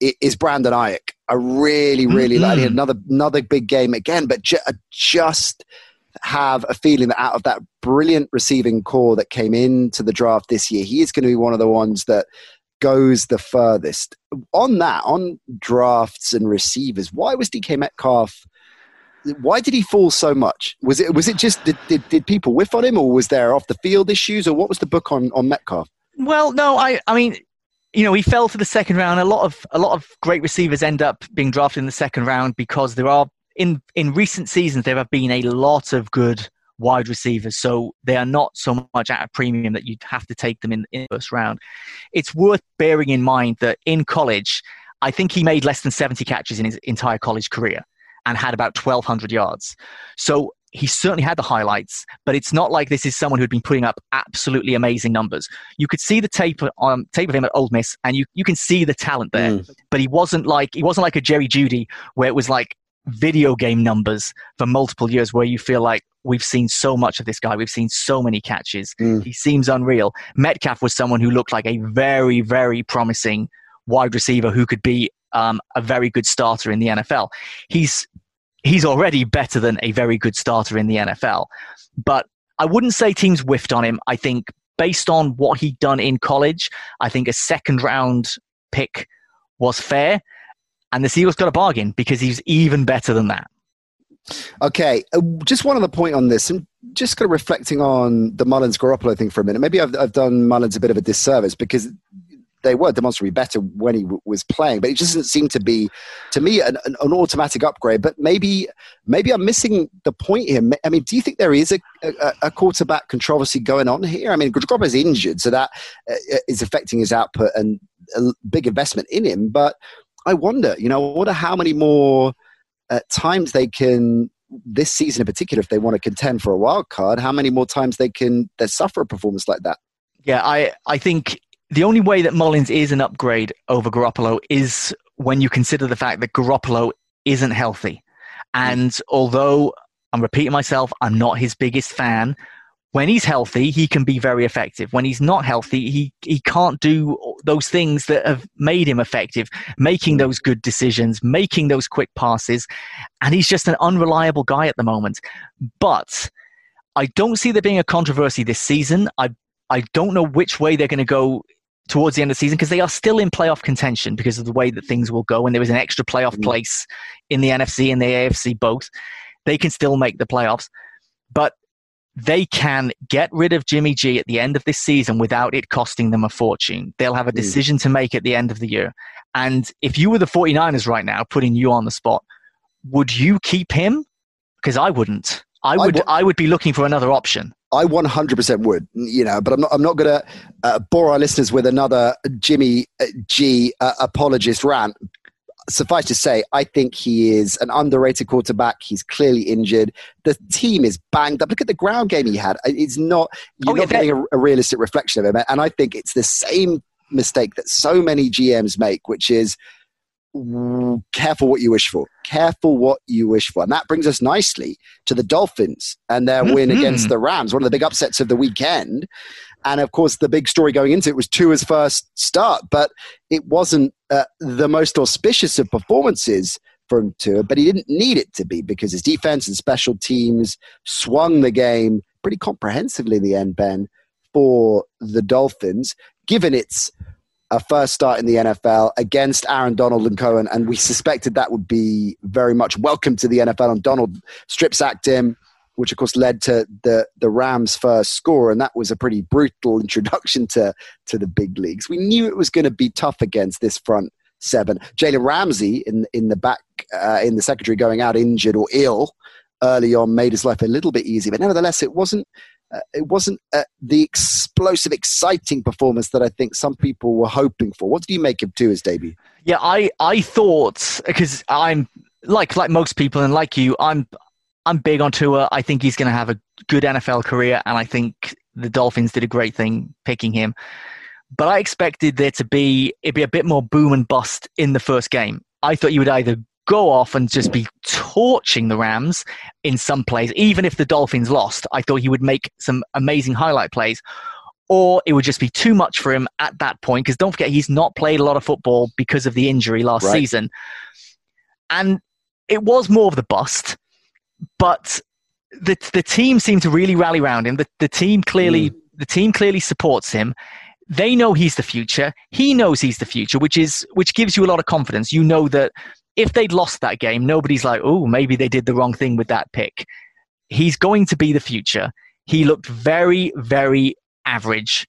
is Brandon Aiyuk. I really, really mm-hmm. like another another big game again, but ju- just have a feeling that out of that brilliant receiving corps that came into the draft this year, he is going to be one of the ones that goes the furthest. On that, on drafts and receivers, why was DK Metcalf? Why did he fall so much? Was it was it just did, did, did people whiff on him, or was there off the field issues, or what was the book on on Metcalf? Well, no, I I mean you know, he fell to the second round. A lot of a lot of great receivers end up being drafted in the second round because there are in in recent seasons there have been a lot of good wide receivers, so they are not so much at a premium that you'd have to take them in, in the first round. It's worth bearing in mind that in college, I think he made less than 70 catches in his entire college career and had about 1,200 yards. So he certainly had the highlights, but it's not like this is someone who'd been putting up absolutely amazing numbers. You could see the tape um, tape of him at Ole Miss, and you, you can see the talent there. Mm. But he wasn't like he wasn't like a Jerry Jeudy, where it was like video game numbers for multiple years, where you feel like we've seen so much of this guy, we've seen so many catches. Mm. He seems unreal. Metcalf was someone who looked like a very very promising wide receiver who could be um, a very good starter in the NFL. He's he's already better than a very good starter in the NFL. But I wouldn't say teams whiffed on him. I think based on what he'd done in college, I think a second round pick was fair. And the Seagulls got a bargain because he's even better than that. Okay, uh, just one other point on this, and just kind of reflecting on the Mullens Garoppolo thing for a minute. Maybe I've, I've done Mullens a bit of a disservice because they were demonstrably better when he w- was playing, but it just doesn't seem to be, to me, an, an, an, automatic upgrade. But maybe, maybe I'm missing the point here. I mean, do you think there is a, a, a quarterback controversy going on here? I mean, is injured, so that uh, is affecting his output and a big investment in him. But I wonder, you know, I wonder how many more uh, times they can this season in particular, if they want to contend for a wild card, how many more times they can they suffer a performance like that? Yeah, I I think the only way that Mullens is an upgrade over Garoppolo is when you consider the fact that Garoppolo isn't healthy. And although I'm repeating myself, I'm not his biggest fan. When he's healthy, he can be very effective. When he's not healthy, he, he can't do those things that have made him effective, making those good decisions, making those quick passes. And he's just an unreliable guy at the moment. But I don't see there being a controversy this season. I I don't know which way they're going to go towards the end of the season because they are still in playoff contention because of the way that things will go. And there is an extra playoff mm. place in the NFC and the AFC both. They can still make the playoffs, but they can get rid of Jimmy G at the end of this season without it costing them a fortune. They'll have a mm. decision to make at the end of the year. And if you were the 49ers right now, putting you on the spot, would you keep him? Because I wouldn't. I would. I, w- I would be looking for another option. I 100% would, you know, but I'm not. I'm not going to uh, bore our listeners with another Jimmy uh, G uh, apologist rant. Suffice to say, I think he is an underrated quarterback. He's clearly injured. The team is banged up. Look at the ground game he had. It's not. You're oh, not getting a, a realistic reflection of him, and I think it's the same mistake that so many GMs make, which is careful what you wish for. Careful what you wish for. And that brings us nicely to the Dolphins and their mm-hmm. win against the Rams, one of the big upsets of the weekend. And of course, the big story going into it was Tua's first start, but it wasn't uh, the most auspicious of performances from Tua, but he didn't need it to be because his defense and special teams swung the game pretty comprehensively in the end, Ben, for the Dolphins, given its a first start in the NFL against Aaron Donald and Cohen, and we suspected that would be very much welcome to the NFL. And Donald strip sacked him, which of course led to the the Rams' first score, and that was a pretty brutal introduction to to the big leagues. We knew it was going to be tough against this front seven. Jalen Ramsey in in the back uh, in the secondary going out injured or ill early on made his life a little bit easy, but nevertheless, it wasn't uh, it wasn't uh, the explosive, exciting performance that I think some people were hoping for. What did you make of Tua's debut? Yeah, I, I thought because I'm like like most people and like you, I'm I'm big on Tua. I think he's going to have a good NFL career, and I think the Dolphins did a great thing picking him. But I expected there to be it'd be a bit more boom and bust in the first game. I thought you would either go off and just be torching the Rams in some plays, even if the Dolphins lost. I thought he would make some amazing highlight plays. Or it would just be too much for him at that point, because don't forget, he's not played a lot of football because of the injury last right. season. And it was more of the bust, but the, the team seemed to really rally around him. The, the team clearly mm. the team clearly supports him they know he's the future. He knows he's the future, which is which gives you a lot of confidence. You know that if they'd lost that game, nobody's like, oh, maybe they did the wrong thing with that pick. He's going to be the future. He looked very, very average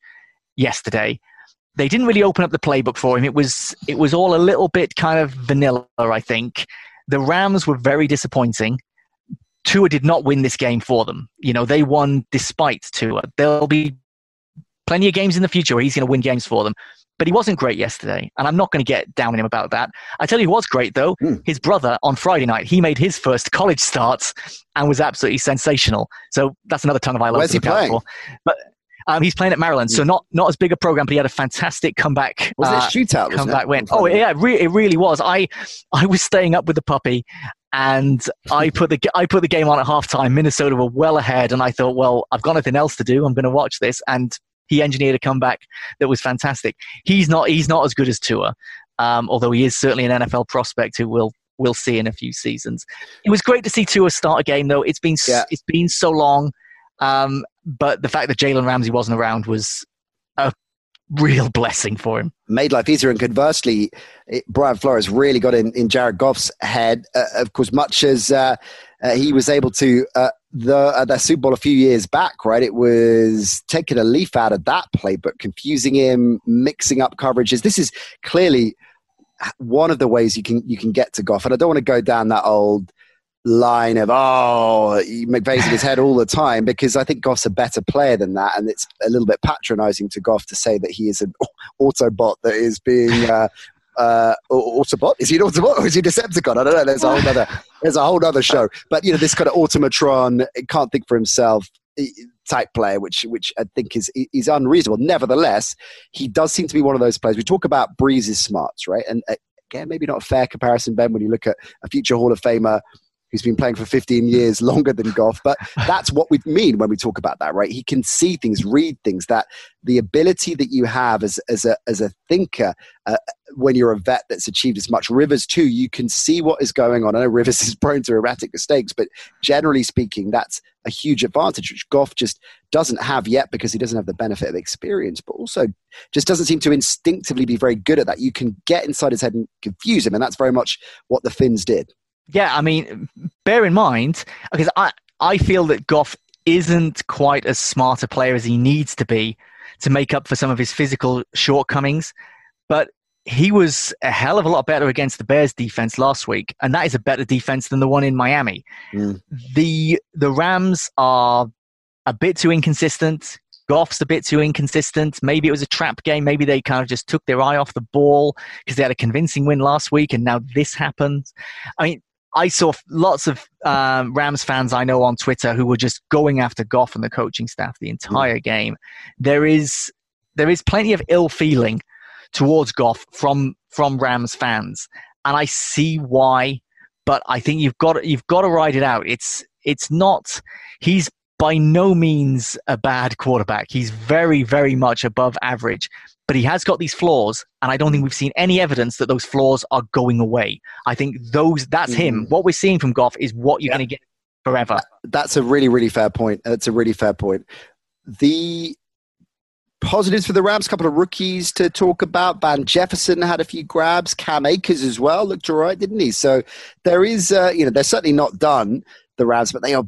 yesterday. They didn't really open up the playbook for him. It was it was all a little bit kind of vanilla, I think. The Rams were very disappointing. Tua did not win this game for them. You know, they won despite Tua. There'll be plenty of games in the future where he's going to win games for them but he wasn't great yesterday. And I'm not going to get down on him about that. I tell you who was great, though. Mm. His brother on Friday night, he made his first college starts and was absolutely sensational. So that's another tongue of highlights. Where's he playing? For. But um, he's playing at Maryland, so hmm. not not as big a program, but he had a fantastic comeback. Was uh, it shootout? Comeback win. Oh yeah, it, re- it really was. I I was staying up with the puppy, and I put the I put the game on at halftime. Minnesota were well ahead, and I thought, well, I've got nothing else to do. I'm going to watch this, and he engineered a comeback that was fantastic. He's not he's not as good as Tua, um, although he is certainly an NFL prospect who will we'll see in a few seasons. It was great to see Tua start a game though. It's been yeah. it's been so long, um, but the fact that Jalen Ramsey wasn't around was a real blessing for him. Made life easier, and conversely, it, Brian Flores really got in, in Jared Goff's head. Uh, of course, much as uh, uh, he was able to uh, the uh, the Super Bowl a few years back, right? It was taking a leaf out of that playbook, confusing him, mixing up coverages. This is clearly one of the ways you can you can get to Goff, and I don't want to go down that old line of oh McVay's in his head all the time because I think Goff's a better player than that, and it's a little bit patronising to Goff to say that he is an Autobot that is being uh, uh, Autobot. Is he an Autobot or is he Decepticon? I don't know. There's a whole other there's a whole other show. But you know, this kind of automatron can't think for himself type player, which which I think is is unreasonable. Nevertheless, he does seem to be one of those players. We talk about Brees's smarts, right? And uh, again, maybe not a fair comparison, Ben, when you look at a future Hall of Famer who's been playing for 15 years longer than Goff. But that's what we mean when we talk about that, right? He can see things, read things, that the ability that you have as, as, a, as a thinker uh, when you're a vet that's achieved as much. Rivers, too, you can see what is going on. I know Rivers is prone to erratic mistakes, but generally speaking, that's a huge advantage, which Goff just doesn't have yet because he doesn't have the benefit of experience, but also just doesn't seem to instinctively be very good at that. You can get inside his head and confuse him, and that's very much what the Fins did. Yeah, I mean, bear in mind, because I, I feel that Goff isn't quite as smart a player as he needs to be to make up for some of his physical shortcomings. But he was a hell of a lot better against the Bears defense last week, and that is a better defense than the one in Miami. Mm. The the Rams are a bit too inconsistent. Goff's a bit too inconsistent. Maybe it was a trap game. Maybe they kind of just took their eye off the ball because they had a convincing win last week, and now this happens. I mean, I saw lots of um, Rams fans I know on Twitter who were just going after Goff and the coaching staff the entire mm. game. There is there is plenty of ill feeling towards Goff from from Rams fans, and I see why. But I think you've got you've got to ride it out. It's it's not he's by no means a bad quarterback. He's very very much above average, but he has got these flaws, and I don't think we've seen any evidence that those flaws are going away. I think those that's mm-hmm. him. What we're seeing from Goff is what you're yeah. going to get forever. That's a really really fair point. That's a really fair point. The positives for the Rams. A couple of rookies to talk about. Van Jefferson had a few grabs. Cam Akers as well looked all right, didn't he? So there is, uh, you know, they're certainly not done the Rams, but they are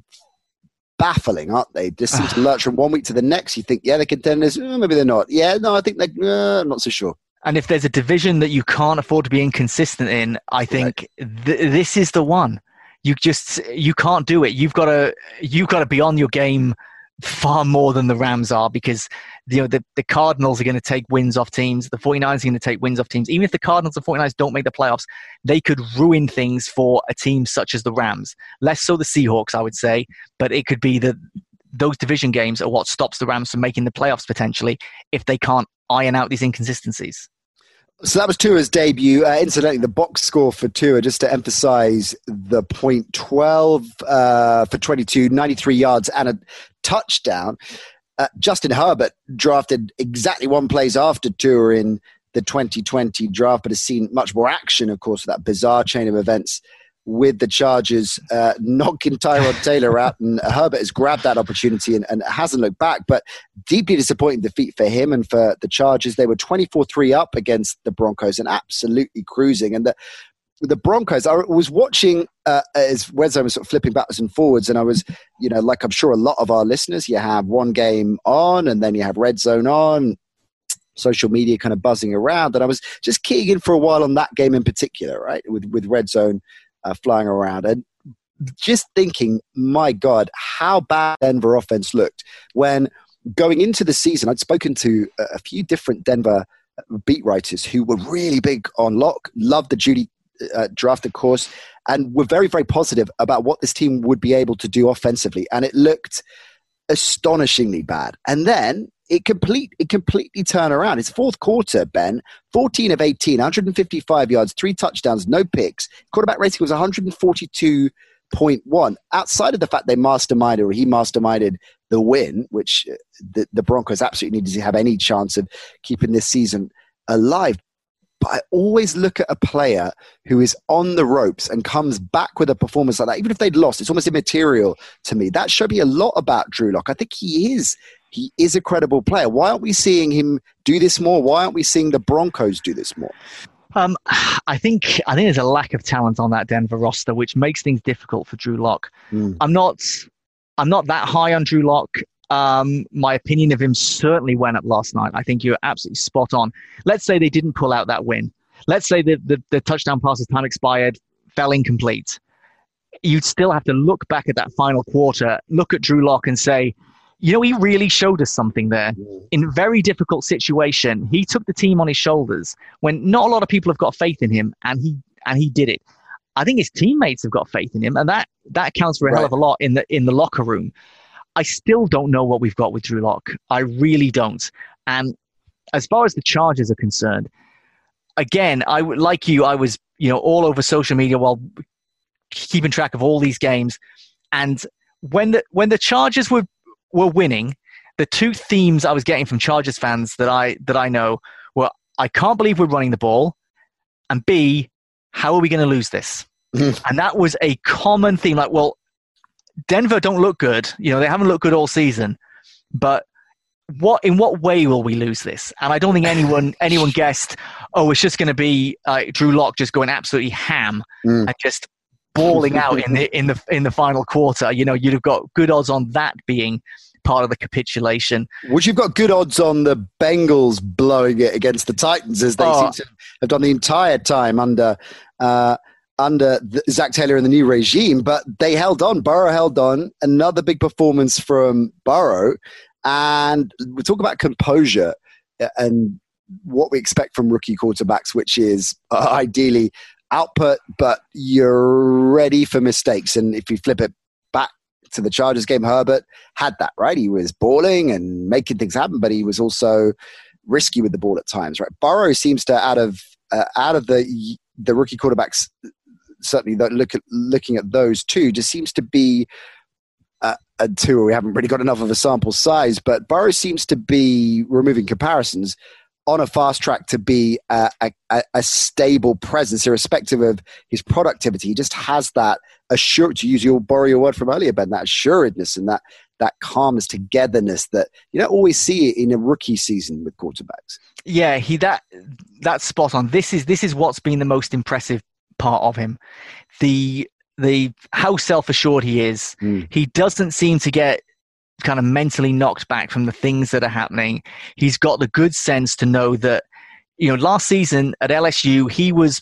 baffling, aren't they? Just seem to lurch from one week to the next. You think, yeah, they're contenders. Oh, maybe they're not. Yeah, no, I think they're. Uh, I'm not so sure. And if there's a division that you can't afford to be inconsistent in, I think right. th- this is the one. You just you can't do it. You've got to you've got to be on your game far more than the Rams are because you know the, the Cardinals are going to take wins off teams, the 49ers are going to take wins off teams. Even if the Cardinals and 49ers don't make the playoffs, they could ruin things for a team such as the Rams. Less so the Seahawks, I would say, but it could be that those division games are what stops the Rams from making the playoffs potentially if they can't iron out these inconsistencies. So that was Tua's debut. Uh, incidentally, the box score for Tua, just to emphasize the point 12 uh, for 22, 93 yards and a touchdown. Uh, Justin Herbert drafted exactly one place after Tua in the 2020 draft, but has seen much more action, of course, with that bizarre chain of events with the Chargers uh, knocking Tyrod Taylor out, and Herbert has grabbed that opportunity and, and, hasn't looked back. But deeply disappointing defeat for him and for the Chargers. They were 24 3 up against the Broncos and absolutely cruising. And the, the Broncos, I was watching uh, as Wezo was sort of flipping backwards and forwards, and I was, you know, like I'm sure a lot of our listeners, you have one game on, and then you have Red Zone on, social media kind of buzzing around, and I was just keying in for a while on that game in particular, right, with with Red Zone uh, flying around. And just thinking, my God, how bad Denver offense looked when going into the season. I'd spoken to a few different Denver uh, beat writers who were really big on Lock, loved the Jeudy uh, draft, of course, and were very, very positive about what this team would be able to do offensively. And it looked astonishingly bad. And then it complete it completely turned around. His fourth quarter, Ben, 14 of 18, 155 yards, three touchdowns, no picks. Quarterback rating was 142.1. Outside of the fact they masterminded or he masterminded the win, which uh, the, the Broncos absolutely needed to have any chance of keeping this season alive. But I always look at a player who is on the ropes and comes back with a performance like that. Even if they'd lost, it's almost immaterial to me. That showed me a lot about Drew Lock. I think he is he is a credible player. Why aren't we seeing him do this more? Why aren't we seeing the Broncos do this more? Um, I think I think there's a lack of talent on that Denver roster, which makes things difficult for Drew Lock. Mm. I'm not I'm not that high on Drew Lock. Um, my opinion of him certainly went up last night. I think you're absolutely spot on. Let's say they didn't pull out that win. Let's say the, the, the touchdown passes time expired, fell incomplete. You'd still have to look back at that final quarter, look at Drew Lock and say, you know, he really showed us something there. In a very difficult situation, he took the team on his shoulders when not a lot of people have got faith in him, and he and he did it. I think his teammates have got faith in him, and that that counts for a right. hell of a lot in the in the locker room. I still don't know what we've got with Drew Lock. I really don't. And as far as the charges are concerned, again, I like you. I was you know all over social media while keeping track of all these games, and when the when the Chargers were were winning, the two themes I was getting from Chargers fans that I that I know were I can't believe we're running the ball, and B, how are we going to lose this? and that was a common theme. Like, well, Denver don't look good. You know, they haven't looked good all season. But what in what way will we lose this? And I don't think anyone anyone guessed. Oh, it's just going to be uh, Drew Lock just going absolutely ham mm. and just balling out in the in the in the final quarter. You know, you'd have got good odds on that being part of the capitulation. Would you've got good odds on the Bengals blowing it against the Titans as they oh. seem to have done the entire time under uh, under the, Zac Taylor and the new regime, but they held on. Burrow held on. Another big performance from Burrow, and we talk about composure and what we expect from rookie quarterbacks, which is uh, ideally output, but you're ready for mistakes. And if you flip it back to the Chargers game, Herbert had that, right? He was balling and making things happen, but he was also risky with the ball at times, right? Burrow seems to, out of uh, out of the the rookie quarterbacks, certainly that look at, looking at those two, just seems to be uh, a two. We haven't really got enough of a sample size, but Burrow seems to be removing comparisons on a fast track to be a, a, a, stable presence, irrespective of his productivity. He just has that assured, to use your borrow your word from earlier, Ben, that assuredness and that that calmness, togetherness that you don't always see in a rookie season with quarterbacks. Yeah, he that that's spot on. This is this is what's been the most impressive part of him. The the how self assured he is. Mm. He doesn't seem to get kind of mentally knocked back from the things that are happening. He's got the good sense to know that, you know, last season at LSU, he was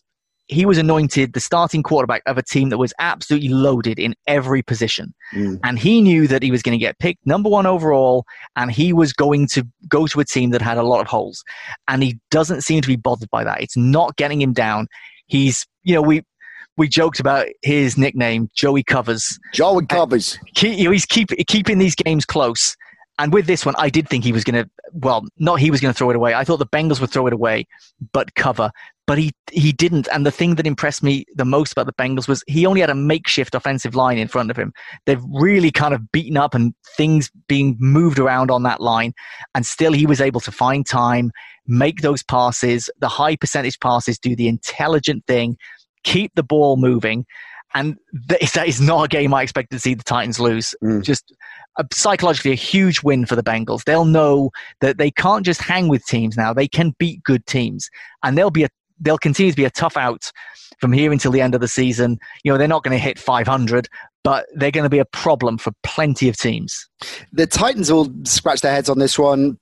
he was anointed the starting quarterback of a team that was absolutely loaded in every position. Mm. And he knew that he was going to get picked number one overall, and he was going to go to a team that had a lot of holes. And he doesn't seem to be bothered by that. It's not getting him down. He's, you know, we we joked about his nickname, Joey Covers. Joey Covers. Know, he's keep, keeping these games close. And with this one, I did think he was going to, well, not he was going to throw it away. I thought the Bengals would throw it away, but cover. But he, he didn't. And the thing that impressed me the most about the Bengals was he only had a makeshift offensive line in front of him. They've really kind of beaten up and things being moved around on that line. And still, he was able to find time, make those passes, the high percentage passes, do the intelligent thing keep the ball moving. And that is not a game I expect to see the Titans lose. Mm. Just a, psychologically, a huge win for the Bengals. They'll know that they can't just hang with teams now; they can beat good teams, and they'll be a they'll continue to be a tough out from here until the end of the season. You know, they're not going to hit 500, but they're going to be a problem for plenty of teams. The Titans will scratch their heads on this one.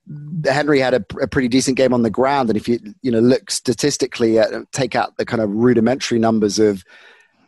Henry had a, a pretty decent game on the ground, and if you you know look statistically, at, take out the kind of rudimentary numbers of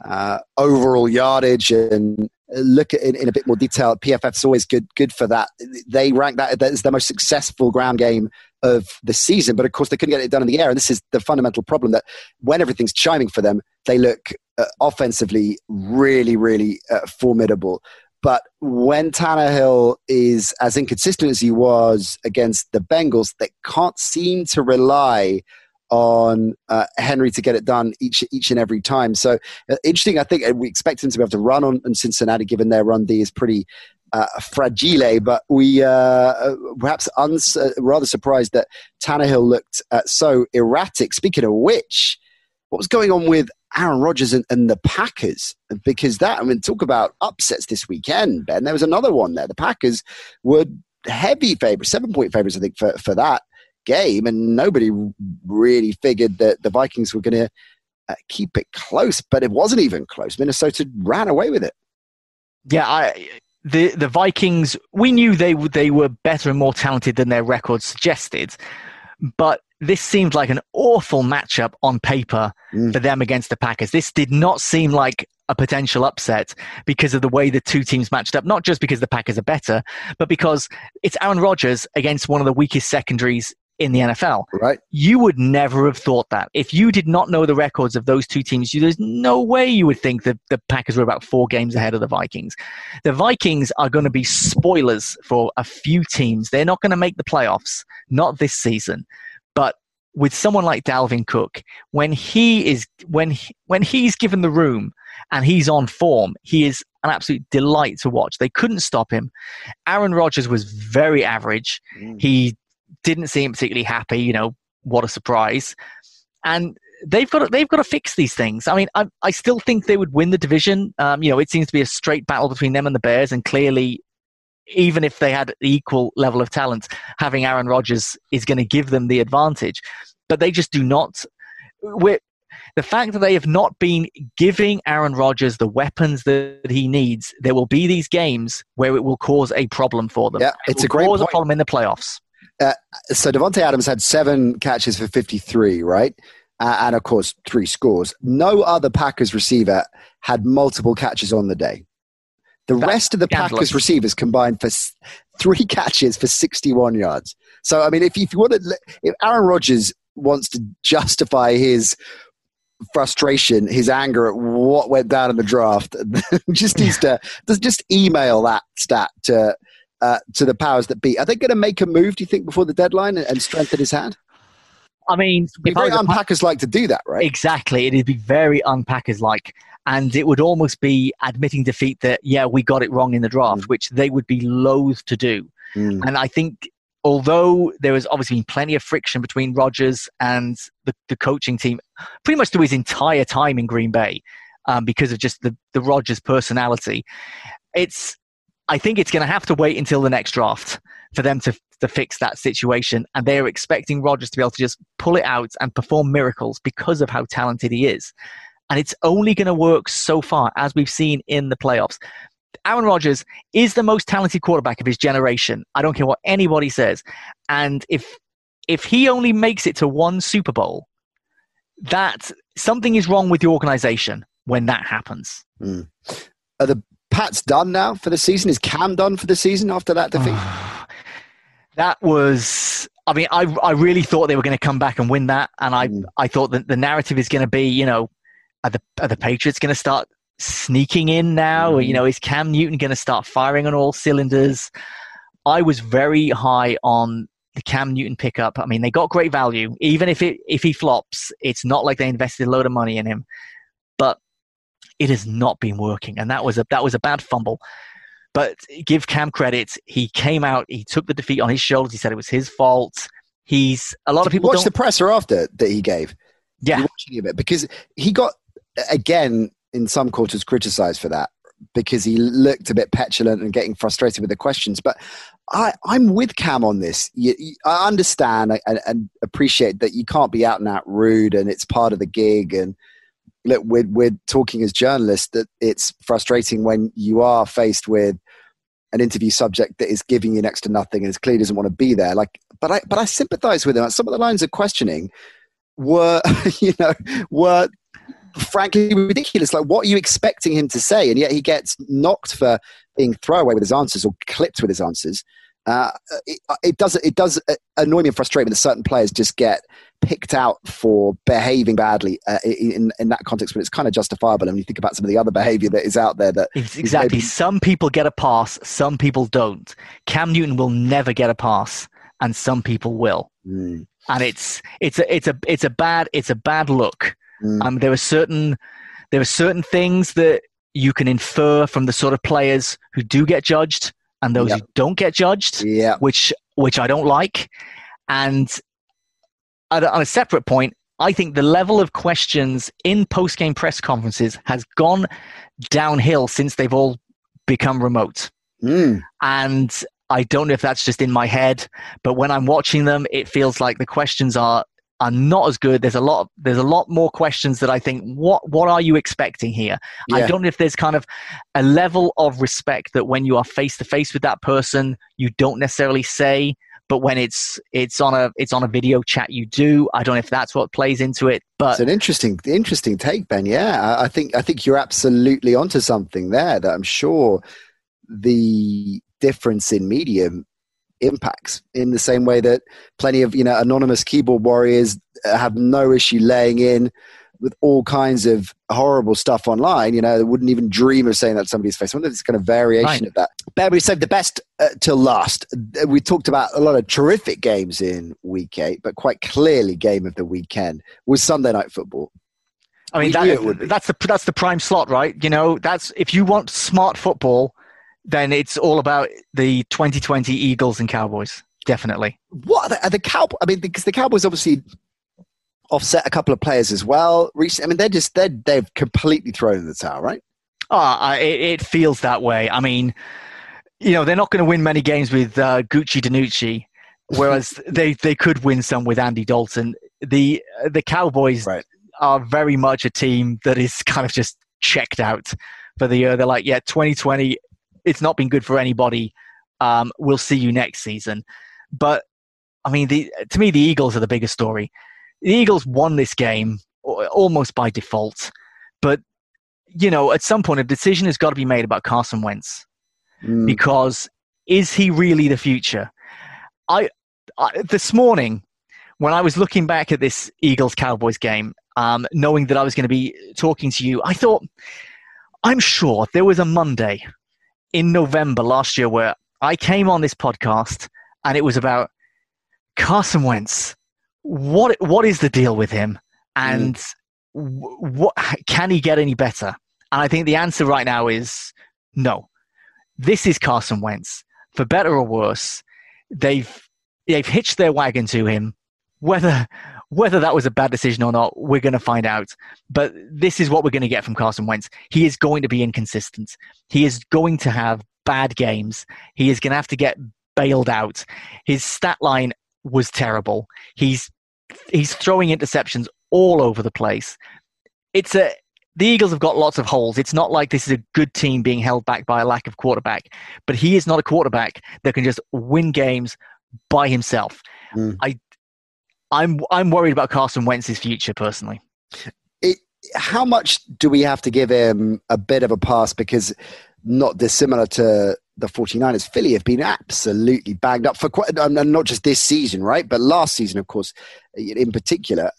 uh, overall yardage and look at it in a bit more detail. PFF's always good good for that. They rank that as the most successful ground game of the season, but of course they couldn't get it done in the air. And this is the fundamental problem that when everything's chiming for them, they look uh, offensively really, really uh, formidable. But when Tannehill is as inconsistent as he was against the Bengals, they can't seem to rely on uh, Henry to get it done each each and every time. So uh, interesting. I think uh, we expect him to be able to run on, on Cincinnati, given their run D is pretty uh, fragile. But we uh, uh perhaps uns- uh, rather surprised that Tannehill looked so erratic. Speaking of which, what was going on with Aaron Rodgers and, and, the Packers? Because that, I mean, talk about upsets this weekend, Ben. There was another one there. The Packers were heavy favorites, seven point favorites, I think, for, for that game. And nobody really figured that the Vikings were going to uh, keep it close, but it wasn't even close. Minnesota ran away with it. Yeah, I the the Vikings. We knew they they were better and more talented than their record suggested, but this seemed like an awful matchup on paper mm. for them against the Packers. This did not seem like a potential upset because of the way the two teams matched up, not just because the Packers are better, but because it's Aaron Rodgers against one of the weakest secondaries in the NFL. Right. You would never have thought that. If you did not know the records of those two teams, you, there's no way you would think that the Packers were about four games ahead of the Vikings. The Vikings are going to be spoilers for a few teams. They're not going to make the playoffs, not this season. With someone like Dalvin Cook, when he is when he, when he's given the room and he's on form, he is an absolute delight to watch. They couldn't stop him. Aaron Rodgers was very average. Mm. He didn't seem particularly happy. You know, what a surprise! And they've got to, they've got to fix these things. I mean, I, I still think they would win the division. Um, you know, it seems to be a straight battle between them and the Bears, and clearly, even if they had equal level of talent, having Aaron Rodgers is going to give them the advantage. But they just do not. We're, the fact that they have not been giving Aaron Rodgers the weapons that he needs, there will be these games where it will cause a problem for them. Yeah, it's it a great cause point. a problem in the playoffs. Uh, so Davante Adams had seven catches for 53, right? Uh, and of course, three scores. No other Packers receiver had multiple catches on the day. The That's rest of the scandalous. Packers receivers combined for three catches for 61 yards. So, I mean, if, if you want to, if Aaron Rodgers wants to justify his frustration, his anger at what went down in the draft, just needs to just email that stat to uh, to the powers that be. Are they going to make a move? Do you think before the deadline and, and strengthen his hand? I mean, if very unpackers like to do that, right? Exactly. It'd be very unpackers like. And it would almost be admitting defeat that, yeah, we got it wrong in the draft, which they would be loath to do. Mm. And I think, although there has obviously been plenty of friction between Rodgers and the, the coaching team, pretty much through his entire time in Green Bay, um, because of just the, the Rodgers personality, it's, I think it's going to have to wait until the next draft for them to, to fix that situation. And they're expecting Rodgers to be able to just pull it out and perform miracles because of how talented he is. And it's only going to work so far, as we've seen in the playoffs. Aaron Rodgers is the most talented quarterback of his generation. I don't care what anybody says. And if if he only makes it to one Super Bowl, that something is wrong with the organization when that happens. Hmm. Are the Pats done now for the season? Is Cam done for the season after that defeat? that was I mean, I I really thought they were going to come back and win that, and I Mm. I thought that the narrative is going to be, you know, are the are the Patriots going to start sneaking in now? Or, you Mm. know, is Cam Newton going to start firing on all cylinders? I was very high on the Cam Newton pickup. I mean, they got great value. Even if it if he flops, it's not like they invested a load of money in him. But it has not been working, and that was a that was a bad fumble. But give Cam credit. He came out. He took the defeat on his shoulders. He said it was his fault. He's a lot of people Watch the presser after that he gave. yeah, You watch any of it because he got again in some quarters criticized for that because he looked a bit petulant and getting frustrated with the questions. But I, I'm with Cam on this. You, you, I understand and, and appreciate that you can't be out and out rude, and it's part of the gig. And look, we're we're talking as journalists that it's frustrating when you are faced with an interview subject that is giving you next to nothing and is clearly doesn't want to be there. Like, but I but I sympathise with him. Some of the lines of questioning were, you know, were frankly ridiculous. Like, what are you expecting him to say? And yet he gets knocked for being throwaway with his answers or clipped with his answers. Uh, it, it does it does annoy me and frustrate me that certain players just get picked out for behaving badly uh, in in that context, but it's kind of justifiable. And you think about some of the other behaviour that is out there that Ex- exactly. maybe- Some people get a pass. Some people don't. Cam Newton will never get a pass, and some people will. Mm, And it's it's a it's a it's a bad it's a bad look. mm, Um, there are certain there are certain things that you can infer from the sort of players who do get judged and those Yep. who don't get judged, yeah, which which I don't like. And on a, on a separate point, I think the level of questions in post game press conferences has gone downhill since they've all become remote. mm, And I don't know if that's just in my head, but when I'm watching them, it feels like the questions are are not as good. There's a lot there's a lot more questions that I think what what are you expecting here? I don't know if there's kind of a level of respect that when you are face to face with that person, you don't necessarily say, but when it's it's on a it's on a video chat, you do. I don't know if that's what plays into it, but It's an interesting, interesting take, Ben. Yeah, I, I think I think you're absolutely onto something there. That I'm sure the difference in medium impacts in the same way that plenty of you know anonymous keyboard warriors have no issue laying in with all kinds of horrible stuff online. You know, they wouldn't even dream of saying that to somebody's face. I wonder if it's kind of variation Right. of that. Ben, we saved the best uh, till last. Uh, We talked about a lot of terrific games in week eight, but quite clearly, game of the weekend was Sunday night football. I mean, that, that's the that's the prime slot, right? You know, that's if you want smart football, then it's all about the 2020 Eagles and Cowboys, definitely. What are the, are the Cowboys? I mean, because the Cowboys obviously offset a couple of players as well. Recently, I mean, they're just they're, they've completely thrown the towel, right? Oh, it, it feels that way. I mean, you know, they're not going to win many games with uh, Gucci DiNucci, whereas they, they could win some with Andy Dalton. The the Cowboys right. are very much a team that is kind of just checked out for the year. They're like, yeah, 2020, it's not been good for anybody. Um, we'll see you next season. But I mean, the, to me, the Eagles are the biggest story. The Eagles won this game almost by default, but you know, at some point, a decision has got to be made about Carson Wentz mm. because is he really the future? I, I, this morning when I was looking back at this Eagles Cowboys game, um, knowing that I was going to be talking to you, I thought I'm sure there was a Monday in November last year where I came on this podcast and it was about Carson Wentz. What what is the deal with him? And mm. what can he get any better? And I think the answer right now is no. This is Carson Wentz. For better or worse, they've they've hitched their wagon to him. Whether whether that was a bad decision or not, we're going to find out. But this is what we're going to get from Carson Wentz. He is going to be inconsistent. He is going to have bad games. He is going to have to get bailed out. His stat line was terrible. He's he's throwing interceptions all over the place. It's a the Eagles have got lots of holes. It's not like this is a good team being held back by a lack of quarterback, but he is not a quarterback that can just win games by himself. Mm. I I'm I'm worried about Carson Wentz's future personally. It, how much do we have to give him a bit of a pass because not dissimilar to the 49ers Philly have been absolutely banged up for quite and not just this season right but last season of course in particular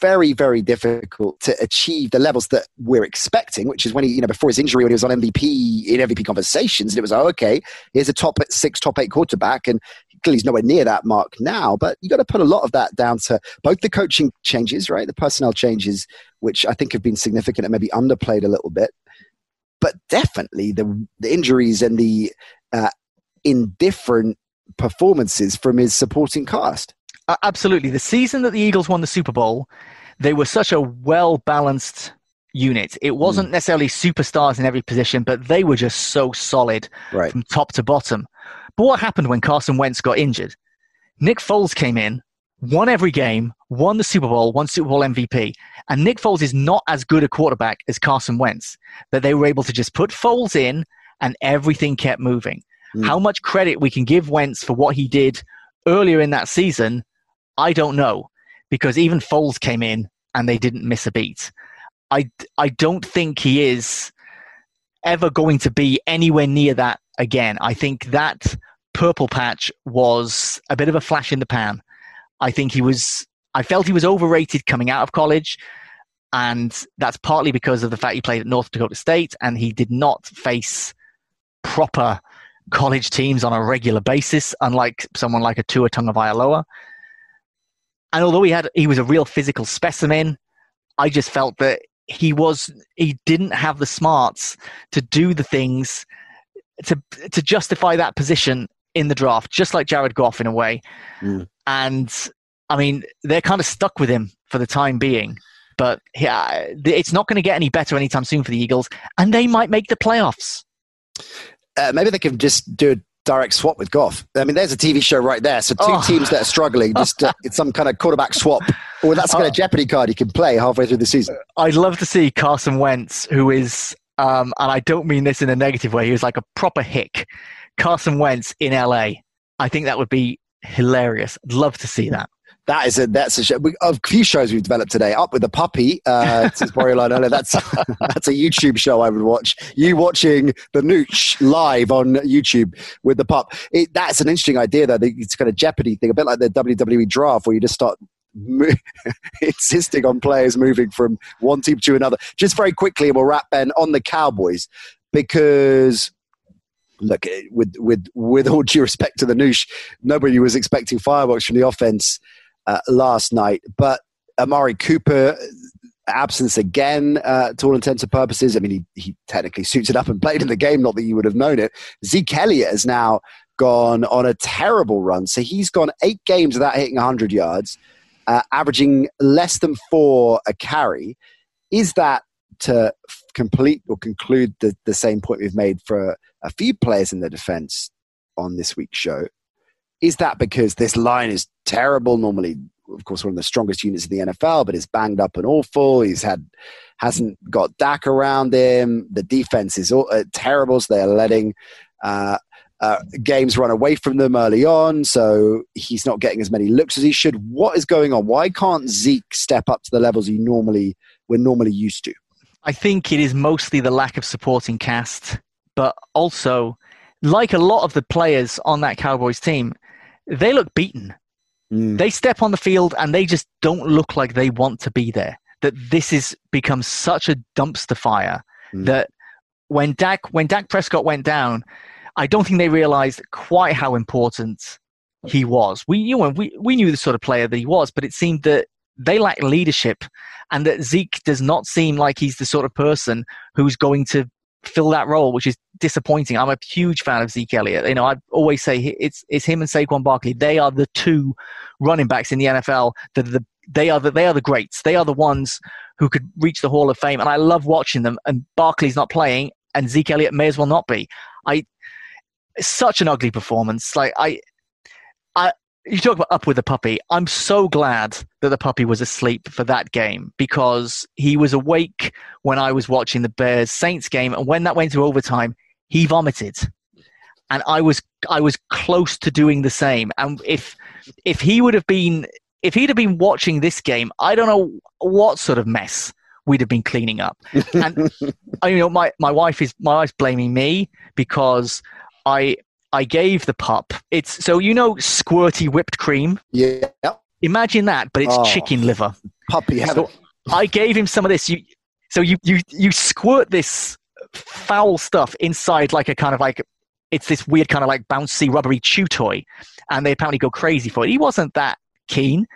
very, very difficult to achieve the levels that we're expecting, which is when he, you know, before his injury, when he was on MVP in MVP conversations, and it was, oh, okay, here's a top six, top eight quarterback, and clearly he's nowhere near that mark now. But you got to put a lot of that down to both the coaching changes, right, the personnel changes, which I think have been significant and maybe underplayed a little bit, but definitely the, the injuries and the uh, indifferent performances from his supporting cast. Uh, absolutely. The season that the Eagles won the Super Bowl, they were such a well balanced unit. It wasn't mm. necessarily superstars in every position, but they were just so solid right. from top to bottom. But what happened when Carson Wentz got injured? Nick Foles came in, won every game, won the Super Bowl, won Super Bowl MVP. And Nick Foles is not as good a quarterback as Carson Wentz, that they were able to just put Foles in and everything kept moving. Mm. How much credit we can give Wentz for what he did earlier in that season I don't know because even Foles came in and they didn't miss a beat. I, I don't think he is ever going to be anywhere near that again. I think that purple patch was a bit of a flash in the pan. I think he was, I felt he was overrated coming out of college. And that's partly because of the fact he played at North Dakota State and he did not face proper college teams on a regular basis, unlike someone like a Tua Tagovailoa. And although he had he was a real physical specimen, I just felt that he was he didn't have the smarts to do the things to to justify that position in the draft, just like Jared Goff in a way. Mm. And I mean, they're kind of stuck with him for the time being. But yeah, it's not going to get any better anytime soon for the Eagles, and they might make the playoffs. Uh, maybe they can just do a direct swap with Goff. I mean, there's a TV show right there. So two oh. teams that are struggling, just uh, it's some kind of quarterback swap, or that's kind of oh. Jeopardy card you can play halfway through the season. I'd love to see Carson Wentz, who is, um, and I don't mean this in a negative way. He was like a proper hick. Carson Wentz in LA. I think that would be hilarious. I'd love to see that that is a that's a, show. a few shows we've developed today. Up with the puppy, uh, since Borderline That's that's a YouTube show I would watch. You watching the Nooch live on YouTube with the pup. It, that's an interesting idea though. It's kind of Jeopardy thing, a bit like the WWE draft, where you just start insisting on players moving from one team to another. Just very quickly, and we'll wrap Ben on the Cowboys because look with with with all due respect to the Nooch, nobody was expecting fireworks from the offense uh, last night. But Amari Cooper absence again uh, to all intents and purposes. I mean, he, he technically suited up and played in the game, not that you would have known it. Zeke Elliott has now gone on a terrible run. So he's gone eight games without hitting 100 yards. uh, averaging less than four a carry. Is that to complete or conclude the, the same point we've made for a few players in the defense on this week's show? Is that because this line is terrible? Normally, of course, one of the strongest units in the NFL, but is banged up and awful. He's had hasn't got Dak around him. The defense is all, uh, terrible, so they're letting uh, uh, games run away from them early on. So he's not getting as many looks as he should. What is going on? Why can't Zeke step up to the levels he normally we're normally used to? I think it is mostly the lack of supporting cast, but also, like a lot of the players on that Cowboys team, they look beaten. Mm. They step on the field and they just don't look like they want to be there. That this has become such a dumpster fire mm. that when Dak when Dak Prescott went down, I don't think they realized quite how important he was. We you know we, we knew the sort of player that he was, but it seemed that they lack leadership and that Zeke does not seem like he's the sort of person who's going to fill that role, which is disappointing. I'm a huge fan of Zeke Elliott. You know, I always say it's it's him and Saquon Barkley. They are the two running backs in the NFL that the they are the they are the greats. They are the ones who could reach the Hall of Fame, and I love watching them. And Barkley's not playing, and Zeke Elliott may as well not be. I such an ugly performance. Like I, I you talk about up with the puppy. I'm so glad that the puppy was asleep for that game because he was awake when I was watching the Bears Saints game, and when that went to overtime, he vomited, and I was I was close to doing the same. And if if he would have been if he'd have been watching this game, I don't know what sort of mess we'd have been cleaning up. And I you know my my wife is my wife's blaming me because I I gave the pup. It's so you know squirty whipped cream. Yeah. Imagine that, but it's oh, chicken liver. Puppy so I gave him some of this. You so you you you squirt this foul stuff inside like a kind of like it's this weird kind of like bouncy rubbery chew toy, and they apparently go crazy for it. He wasn't that keen,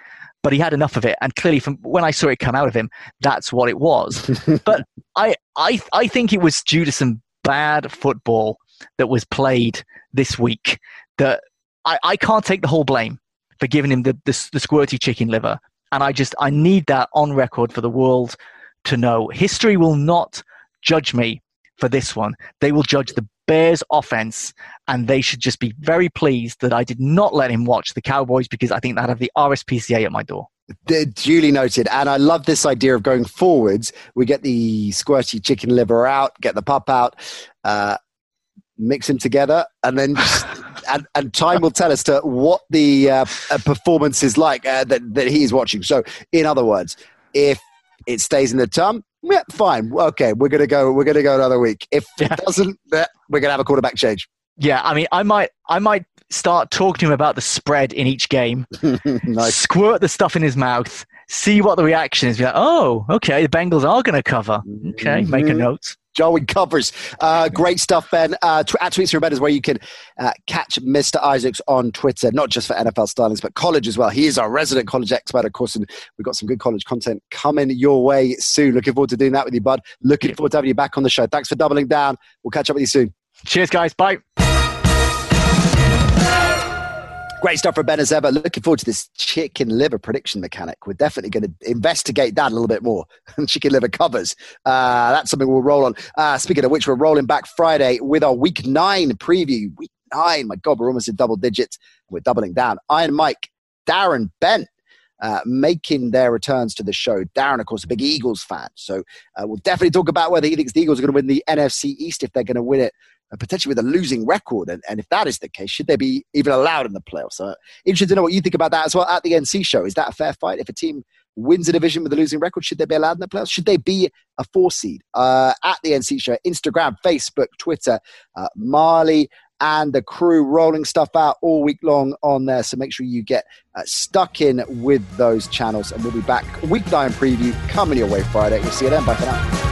but he had enough of it, and clearly from when I saw it come out of him, that's what it was. but I I I think it was due to some bad football that was played this week that I, I can't take the whole blame for giving him the, the, the squirty chicken liver. And I just, I need that on record for the world to know. History will not judge me for this one. They will judge the Bears offense, and they should just be very pleased that I did not let him watch the Cowboys because I think that have the RSPCA at my door. Duly noted. And I love this idea of going forwards. We get the squirty chicken liver out, get the pup out, uh, mix them together, and then just, and, and, time will tell us to what the uh, performance is like uh, that, that he's watching. So, in other words, if it stays in the tum, yeah, fine. Okay, we're gonna go. We're gonna go another week. If it doesn't, we're gonna have a quarterback change. Yeah, I mean, I might, I might start talking to him about the spread in each game. nice. Squirt the stuff in his mouth. See what the reaction is. Be like, oh, okay, the Bengals are going to cover. Okay, mm-hmm. make a mm-hmm. note. Jarwin covers. Uh, great stuff, Ben. Uh, tw- at Tweets for Bet is where you can uh, catch Mr. Isaacs on Twitter, not just for NFL stylings, but college as well. He is our resident college expert, of course, and we've got some good college content coming your way soon. Looking forward to doing that with you, bud. Looking forward to having you back on the show. Thanks for doubling down. We'll catch up with you soon. Cheers, guys. Bye. Great stuff from Ben as ever. Looking forward to this chicken liver prediction mechanic. We're definitely going to investigate that a little bit more. chicken liver covers. Uh, that's something we'll roll on. Uh, speaking of which, we're rolling back Friday with our week nine preview. Week nine, my God, we're almost in double digits. We're doubling down. Iron Mike, Darren Bent. Uh, making their returns to the show. Darren, of course, a big Eagles fan. So uh, we'll definitely talk about whether he thinks the Eagles are going to win the NFC East if they're going to win it potentially with a losing record. And, and if that is the case, should they be even allowed in the playoffs? So interested to know what you think about that as well at the NC show. Is that a fair fight? If a team wins a division with a losing record, should they be allowed in the playoffs? Should they be a four seed? Uh, at the NC show, Instagram, Facebook, Twitter, uh, Marley and the crew rolling stuff out all week long on there. So make sure you get uh, stuck in with those channels. And we'll be back week nine preview coming your way Friday. We'll see you then. Bye for now.